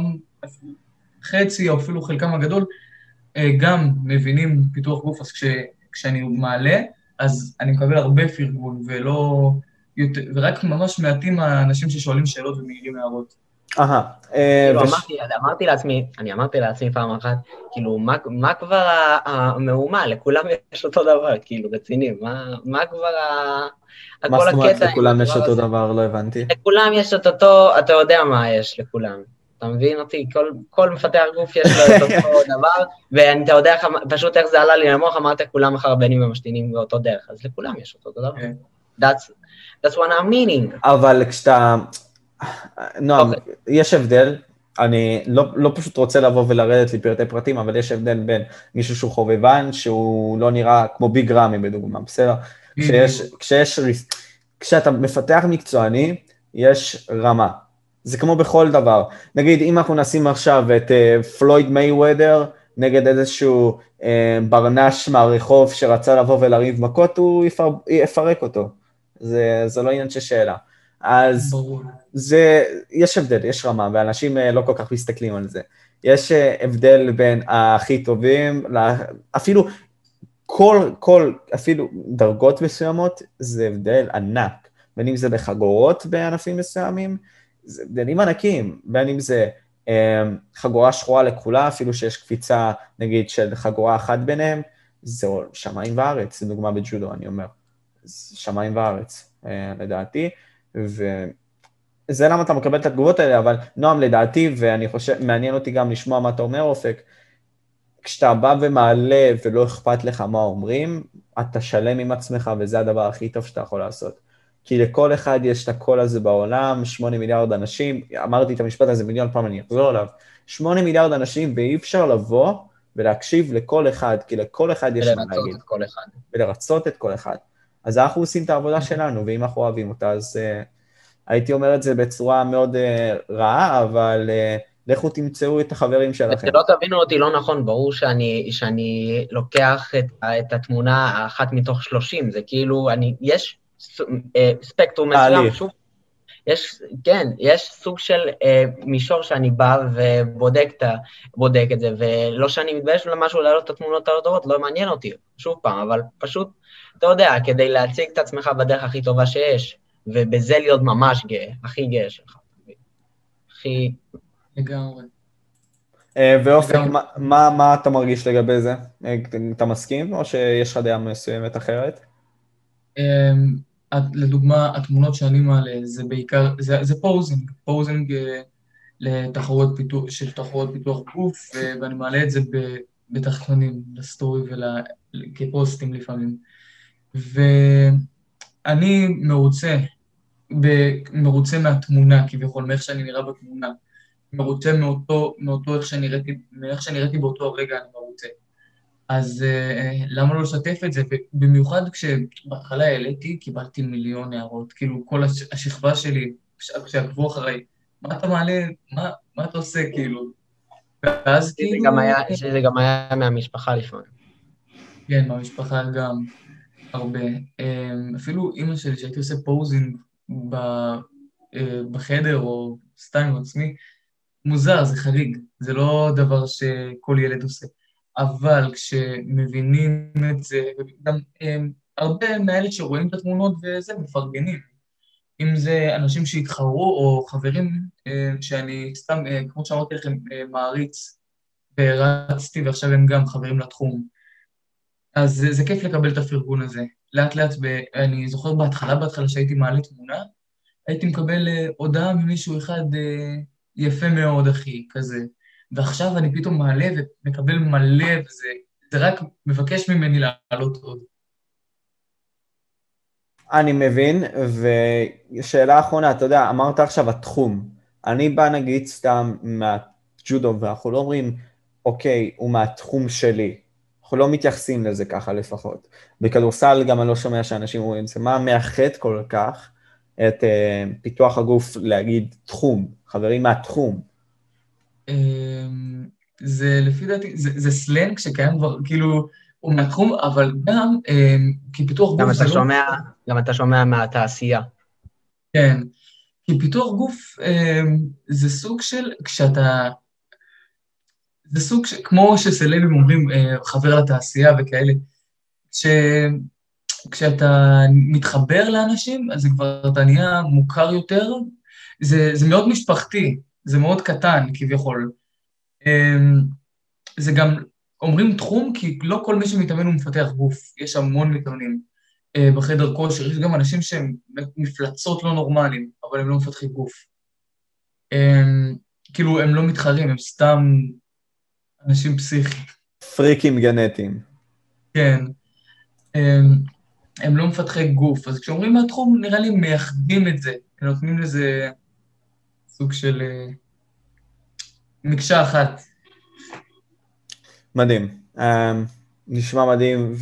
חצי או אפילו חלקם הגדול, אה, גם מבינים פיתוח גוף, אז כש, כשאני מעלה, אז אני מקבל הרבה פרגון, ולא... ורק ממש מעטים האנשים ששואלים שאלות ומעירים הערות. אהה. אה, כאילו, אמרתי לעצמי, אני אמרתי לעצמי פעם אחת, כאילו, מה כבר המהומה? לכולם יש אותו דבר, כאילו, רציני, מה כבר ה... מה זאת אומרת לכולם יש אותו דבר? לא הבנתי. לכולם יש את אותו, אתה יודע מה יש לכולם. אתה מבין אותי? כל מפתח גוף יש לו את אותו דבר, ואתה יודע פשוט איך זה עלה לי למוח, אמרת כולם מחרבנים ומשתינים באותו דרך, אז לכולם יש אותו דבר. כן. That's what I'm meaning. אבל כשאתה... נועם, okay. אוקיי. יש הבדל, אני לא, לא פשוט רוצה לבוא ולרדת לפרטי פרטים, אבל יש הבדל בין מישהו שהוא חובבן, שהוא לא נראה כמו ביג רמי בדוגמה, בסדר? כשיש, כשיש, כשאתה מפתח מקצועני, יש רמה. זה כמו בכל דבר. נגיד, אם אנחנו נשים עכשיו את uh, פלויד מייוודר נגד איזשהו uh, ברנש מהרחוב שרצה לבוא ולריב מכות, הוא יפר, יפרק אותו. זה, זה לא עניין של שאלה. אז ברור. זה, יש הבדל, יש רמה, ואנשים אה, לא כל כך מסתכלים על זה. יש אה, הבדל בין הכי טובים, אפילו כל, כל, אפילו דרגות מסוימות, זה הבדל ענק. בין אם זה בחגורות בענפים מסוימים, זה הבדלים ענקים, בין אם זה אה, חגורה שחורה לכולה, אפילו שיש קפיצה, נגיד, של חגורה אחת ביניהם, זה שמיים וארץ, זו דוגמה בג'ודו, אני אומר. שמיים וארץ, לדעתי. וזה למה אתה מקבל את התגובות האלה, אבל נועם, לדעתי, ואני חושב, מעניין אותי גם לשמוע מה אתה אומר, אופק, כשאתה בא ומעלה ולא אכפת לך מה אומרים, אתה שלם עם עצמך, וזה הדבר הכי טוב שאתה יכול לעשות. כי לכל אחד יש את הקול הזה בעולם, שמונה מיליארד אנשים, אמרתי את המשפט הזה מיליון פעם, אני אחזור עליו, שמונה מיליארד אנשים, ואי אפשר לבוא ולהקשיב לכל אחד, כי לכל אחד יש מה להגיד. ולרצות את כל אחד. ולרצות את כל אחד. אז אנחנו עושים את העבודה שלנו, ואם אנחנו אוהבים אותה, אז uh, הייתי אומר את זה בצורה מאוד uh, רעה, אבל uh, לכו תמצאו את החברים שלכם. שלא תבינו אותי לא נכון, ברור שאני, שאני לוקח את, את התמונה האחת מתוך שלושים, זה כאילו, אני, יש ספקטרום מסוים, שוב, יש, כן, יש סוג של אה, מישור שאני בא ובודק את, בודק את זה, ולא שאני מתבייש למשהו להעלות את התמונות הטובות, לא מעניין אותי, שוב פעם, אבל פשוט אתה יודע, כדי להציג את עצמך בדרך הכי טובה שיש, ובזה להיות ממש גאה, הכי גאה שלך. הכי... לגמרי. אה, ואופק, מה, מה, מה אתה מרגיש לגבי זה? אה, אתה מסכים, או שיש לך דעה מסוימת אחרת? אמ, לדוגמה, התמונות שאני מעלה, זה בעיקר, זה, זה posing, posing אה, לתחרות פיתוח, של תחרות פיתוח גוף, ואני מעלה את זה בתחתונים, לסטורי וכפוסטים לפעמים. ואני מרוצה, מרוצה מהתמונה כביכול, מאיך שאני נראה בתמונה. מרוצה מאותו, מאותו איך שנראיתי, מאיך שנראיתי באותו הרגע אני מרוצה. אז uh, למה לא לשתף את זה? במיוחד כשבהתחלה העליתי, קיבלתי מיליון הערות. כאילו, כל הש, השכבה שלי, כשעקבו אחריי, מה אתה מעלה, מה, מה אתה עושה, כאילו? ואז כאילו... שזה גם היה מהמשפחה לפעמים. כן, מהמשפחה גם הרבה. אמ, אפילו אימא שלי, שהייתי עושה פוזינג אה, בחדר, או סתם עם עצמי, מוזר, זה חריג, זה לא דבר שכל ילד עושה. אבל כשמבינים את זה, וגם אמ, הרבה מהאלה שרואים את התמונות וזה, מפרגנים. אם זה אנשים שהתחרו, או חברים אה, שאני סתם, אה, כמו שאמרתי לכם, אה, מעריץ, והרצתי, ועכשיו הם גם חברים לתחום. אז זה, כיף לקבל את הפרגון הזה. לאט לאט, ב, אני זוכר בהתחלה, בהתחלה שהייתי מעלה תמונה, הייתי מקבל הודעה ממישהו אחד, יפה מאוד, אחי, כזה. ועכשיו אני פתאום מעלה ומקבל מלא, וזה זה רק מבקש ממני לעלות עוד. אני מבין, ושאלה אחרונה, אתה יודע, אמרת עכשיו התחום. אני בא נגיד סתם מהג'ודו, ואנחנו לא אומרים, אוקיי, הוא מהתחום שלי. אנחנו לא מתייחסים לזה ככה לפחות. בכדורסל גם אני לא שומע שאנשים אומרים, זה מה מאחד כל כך את uh, פיתוח הגוף להגיד תחום, חברים מהתחום. אמ, זה לפי דעתי, זה, זה סלנג שקיים כבר, כאילו, הוא מהתחום, אבל גם אמ, כי פיתוח גוף... גם אתה, לא- שומע, גם אתה שומע מהתעשייה. כן, כי פיתוח גוף אמ, זה סוג של, כשאתה... זה סוג של, כמו שסלבים אומרים, אה, חבר לתעשייה וכאלה, ש... כשאתה מתחבר לאנשים, אז זה כבר, אתה נהיה מוכר יותר, זה, זה מאוד משפחתי, זה מאוד קטן כביכול. זה גם אומרים תחום, כי לא כל מי שמתאמן הוא מפתח גוף, יש המון מתאמנים אה, בחדר כושר, יש גם אנשים שהם מפלצות לא נורמליים, אבל הם לא מפתחים גוף. הם, כאילו, הם לא מתחרים, הם סתם אנשים פסיכיים. פריקים גנטיים. כן. הם, הם לא מפתחי גוף, אז כשאומרים מהתחום, נראה לי מייחדים את זה, נותנים לזה סוג של אה, מקשה אחת. מדהים. Um, נשמע מדהים,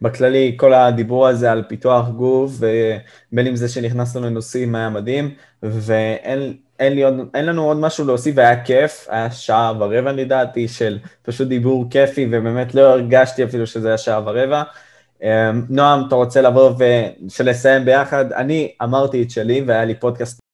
ובכללי כל הדיבור הזה על פיתוח גוף, ובין אם זה שנכנסנו לנושאים היה מדהים, ואין אין עוד, אין לנו עוד משהו להוסיף, והיה כיף, היה שעה ורבע לדעתי של פשוט דיבור כיפי, ובאמת לא הרגשתי אפילו שזה היה שעה ורבע. Um, נועם, אתה רוצה לבוא ולסיים ביחד? אני אמרתי את שלי, והיה לי פודקאסט